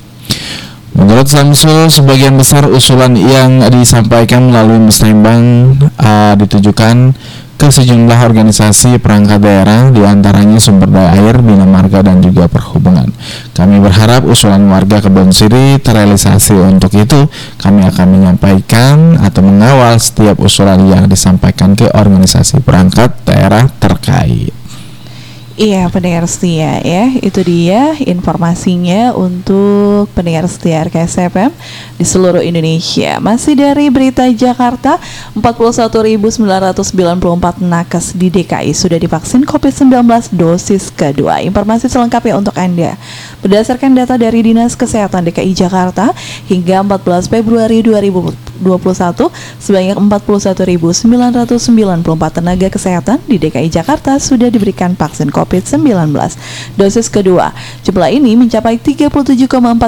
Menurut Samsul, sebagian besar usulan yang disampaikan melalui Muslimbang uh, ditujukan ke sejumlah organisasi perangkat daerah, di antaranya sumber daya air, bina marga, dan juga perhubungan. Kami berharap usulan warga Kebon Siri terrealisasi. Untuk itu, kami akan menyampaikan atau mengawal setiap usulan yang disampaikan ke organisasi perangkat daerah terkait. Iya pendengar setia ya. Itu dia informasinya untuk pendengar setia RKS FM di seluruh Indonesia. Masih dari berita Jakarta 41.994 nakes di DKI sudah divaksin COVID-19 dosis kedua. Informasi selengkapnya untuk Anda. Berdasarkan data dari Dinas Kesehatan DKI Jakarta Hingga 14 Februari 2021 Sebanyak 41.994 tenaga kesehatan di DKI Jakarta sudah diberikan vaksin COVID-19 dosis kedua. Jumlah ini mencapai 37,4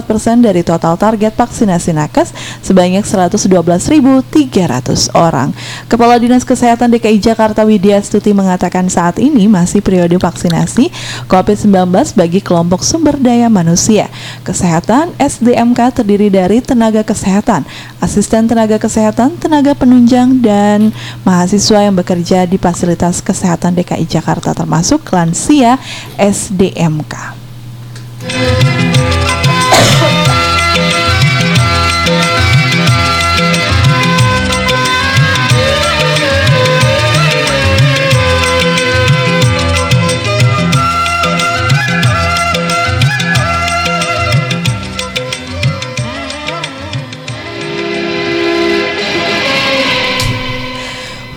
persen dari total target vaksinasi nakes sebanyak 112.300 orang. Kepala Dinas Kesehatan DKI Jakarta Widya Stuti mengatakan saat ini masih periode vaksinasi COVID-19 bagi kelompok sumber daya manusia. Kesehatan SDMK terdiri dari tenaga kesehatan, asisten tenaga kesehatan, tenaga penunjang, dan mahasiswa yang bekerja di fasilitas kesehatan DKI Jakarta termasuk lansia SDMK.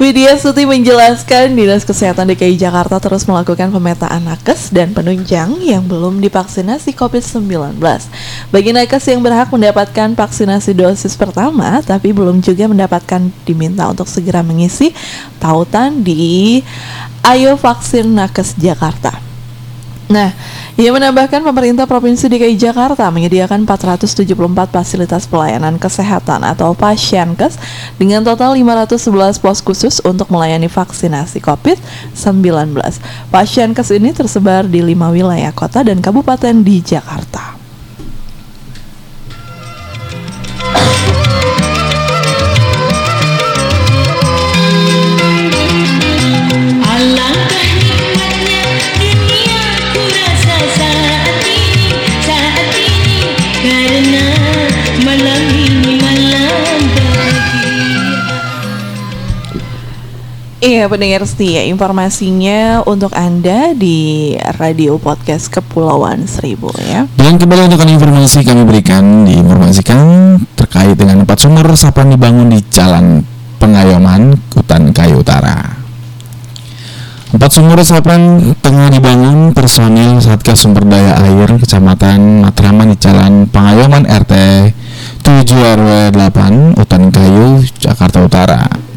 Widya Suti menjelaskan Dinas Kesehatan DKI Jakarta terus melakukan pemetaan nakes dan penunjang yang belum divaksinasi COVID-19. Bagi nakes yang berhak mendapatkan vaksinasi dosis pertama tapi belum juga mendapatkan diminta untuk segera mengisi tautan di Ayo Vaksin Nakes Jakarta. Nah, ia menambahkan pemerintah Provinsi DKI Jakarta menyediakan 474 fasilitas pelayanan kesehatan atau pasienkes dengan total 511 pos khusus untuk melayani vaksinasi COVID-19. Pasienkes ini tersebar di lima wilayah kota dan kabupaten di Jakarta. Iya pendengar setia informasinya untuk Anda di Radio Podcast Kepulauan Seribu ya. Dan kembali untuk informasi kami berikan diinformasikan terkait dengan empat sumur resapan dibangun di Jalan Pengayoman, Kutan Kayu Utara. Empat sumur resapan tengah dibangun personil Satgas Sumber Daya Air Kecamatan Matraman di Jalan Pengayoman RT 7 RW 8 Utan Kayu, Jakarta Utara.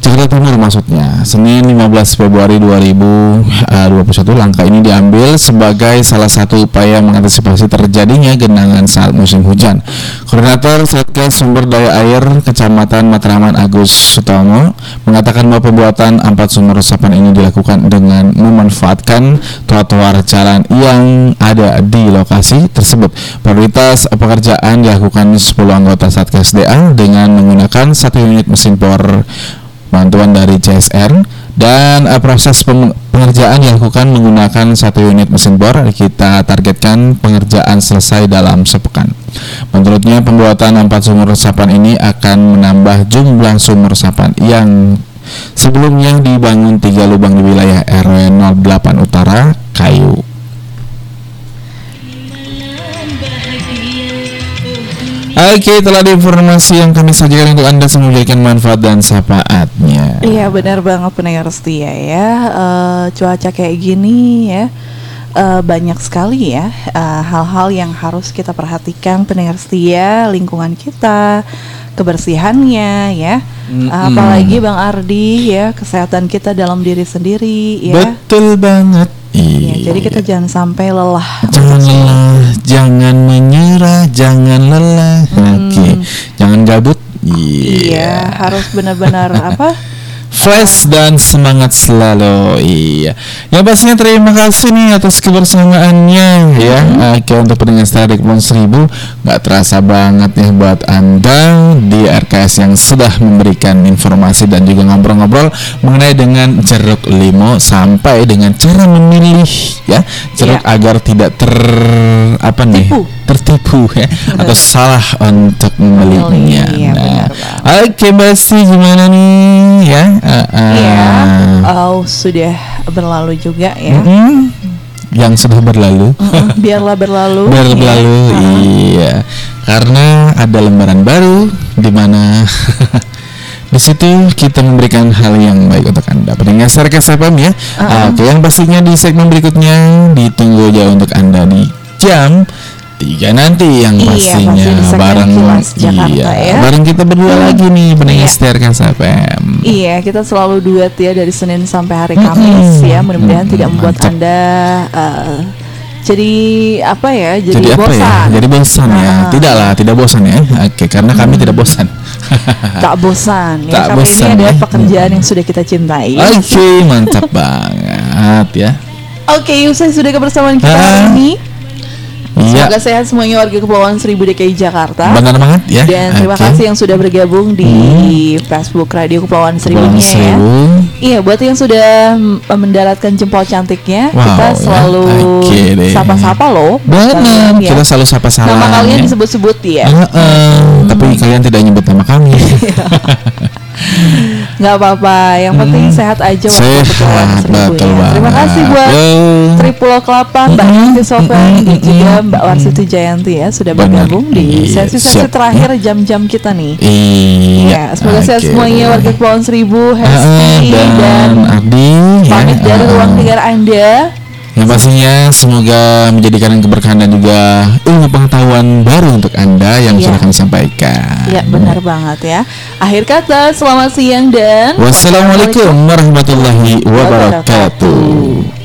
Jakarta Timur maksudnya. Senin 15 Februari 2021 langkah ini diambil sebagai salah satu upaya mengantisipasi terjadinya genangan saat musim hujan. Koordinator Satgas Sumber Daya Air Kecamatan Matraman Agus Sutomo mengatakan bahwa pembuatan empat sumur resapan ini dilakukan dengan memanfaatkan trotoar jalan yang ada di lokasi tersebut. Prioritas pekerjaan dilakukan 10 anggota Satgas DA dengan menggunakan satu unit mesin bor bantuan dari CSR dan uh, proses pengerjaan dilakukan menggunakan satu unit mesin bor kita targetkan pengerjaan selesai dalam sepekan. Menurutnya pembuatan empat sumur resapan ini akan menambah jumlah sumur resapan yang sebelumnya dibangun tiga lubang di wilayah RW 08 Utara Kayu Oke, telah informasi yang kami sajikan untuk Anda semoga memberikan manfaat dan syafaatnya. Iya benar banget pendengar setia ya. Eh, cuaca kayak gini ya. eh, banyak sekali ya eh, hal-hal yang harus kita perhatikan pendengar setia lingkungan kita kebersihannya ya apalagi Bang Ardi ya kesehatan kita dalam diri sendiri ya Betul banget. Ya, Iya. jadi kita jangan sampai lelah jangan lelah, jangan menyerah, jangan lelah. Oke, jangan gabut. iya harus benar-benar apa Fresh dan semangat selalu. Iya. Yang pastinya terima kasih nih atas kebersamaannya ya. Oke untuk pendengar di Kepulauan Seribu nggak terasa banget nih buat anda di RKS yang sudah memberikan informasi dan juga ngobrol-ngobrol mengenai dengan jeruk limo sampai dengan cara memilih ya jeruk Iya. agar tidak ter apa nih Tertipu. tertipu ya atau salah untuk membelinya. Iya, Nah, Oke, Mbak Sti, gimana nih ya? Uh, uh, Iya, oh, sudah berlalu juga ya. mm-mm. Yang sudah berlalu. Biarlah berlalu. Biar ya. berlalu, iya. Karena ada lembaran baru di mana di situ kita memberikan hal yang baik untuk anda. Pendengar Serkes FM ya. Oke, yang pastinya di segmen berikutnya ditunggu aja untuk anda di jam tiga nanti yang Iya, pastinya pasti bareng Kilas Jakarta iya, ya. bareng kita berdua lagi nih pendengar Iya. Serkes FM. Iya, kita selalu duet ya dari Senin sampai hari Kamis ya. Mudah-mudahan Mm-mm, tidak membuat mantap. Anda eh, jadi apa ya? Jadi, jadi apa bosan. ya? Jadi bosan ya? Nah. Tidaklah, tidak bosan ya. Oke, karena kami tidak bosan. Tak bosan ya. Tak karena bosan, ini adalah ya. pekerjaan yang sudah kita cintai. Oke, mantap banget ya. Oke, usai sudah kebersamaan kita hari Ah, ini. Iya, Semoga sehat semuanya warga Kepulauan Seribu DKI Jakarta. benar banget ya. Dan terima Oke. kasih yang sudah bergabung di Facebook Radio Kepulauan Kepulauan Seribunya ya. Seribu. Iya, buat yang sudah mendaratkan jempol cantiknya, Wow, kita ya. selalu sapa-sapa loh. Benar, ya. kita selalu sapa salam. Nama kalian ya. disebut-sebut ya. Heeh, tapi kalian tidak nyebut nama kami. nggak apa-apa. Yang penting sehat aja waktu Sehat, Kepulauan Seribu betul ya. Terima kasih buat Yo. Tripulo Kelapa, Mbak Yanti Sofen dan juga Mbak Warsiti Jayanti ya sudah bergabung di Iya, sesi-sesi siap. terakhir jam-jam kita nih. Iya. Ya, semoga sehat semuanya warga Kepulauan Seribu, Ah, Hesti dan, Ardi ya. pamit dari Ah. ruang negara Anda. Yang pastinya semoga menjadikan keberkahan dan juga ilmu pengetahuan baru untuk Anda yang Iya. sudah kami sampaikan. Ya, benar banget ya. Akhir kata, selamat siang dan Wassalamualaikum warahmatullahi wabarakatuh.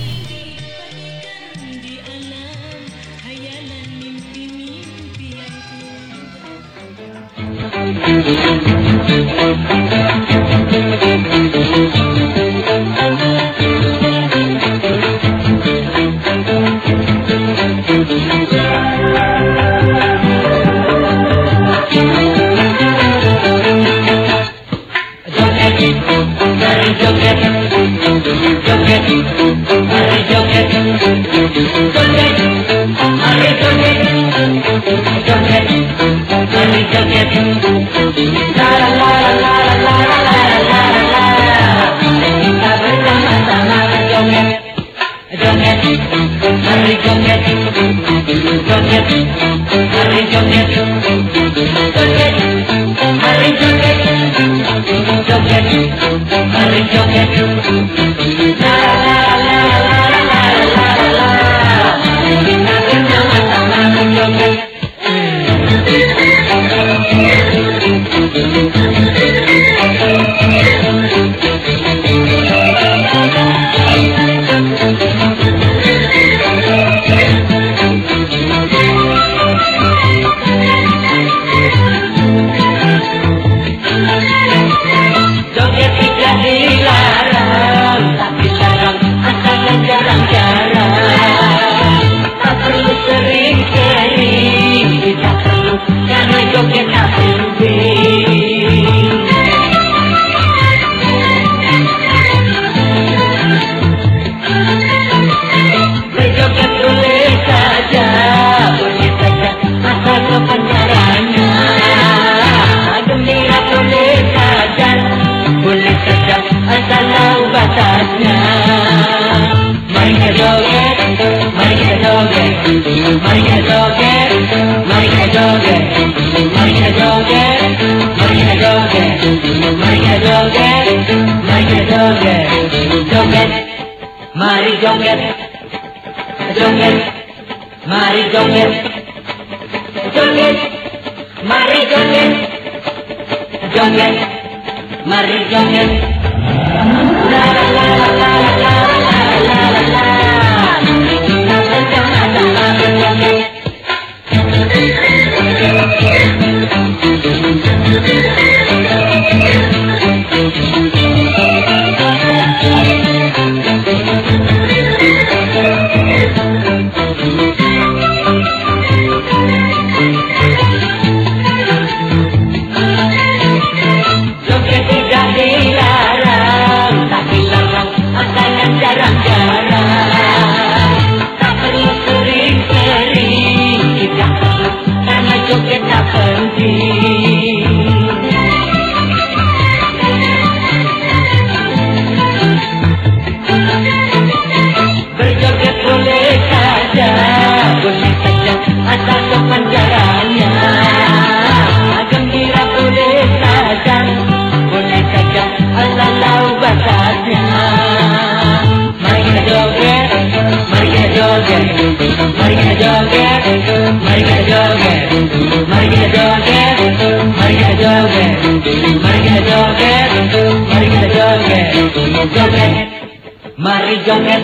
joget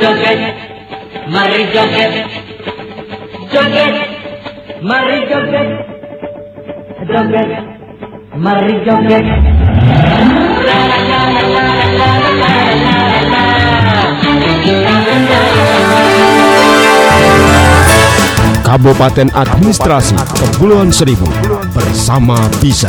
joget mari joget joget mari joget joget mari joget la la la la la la la Kabupaten Administrasi Kepulauan Seribu bersama Bisa.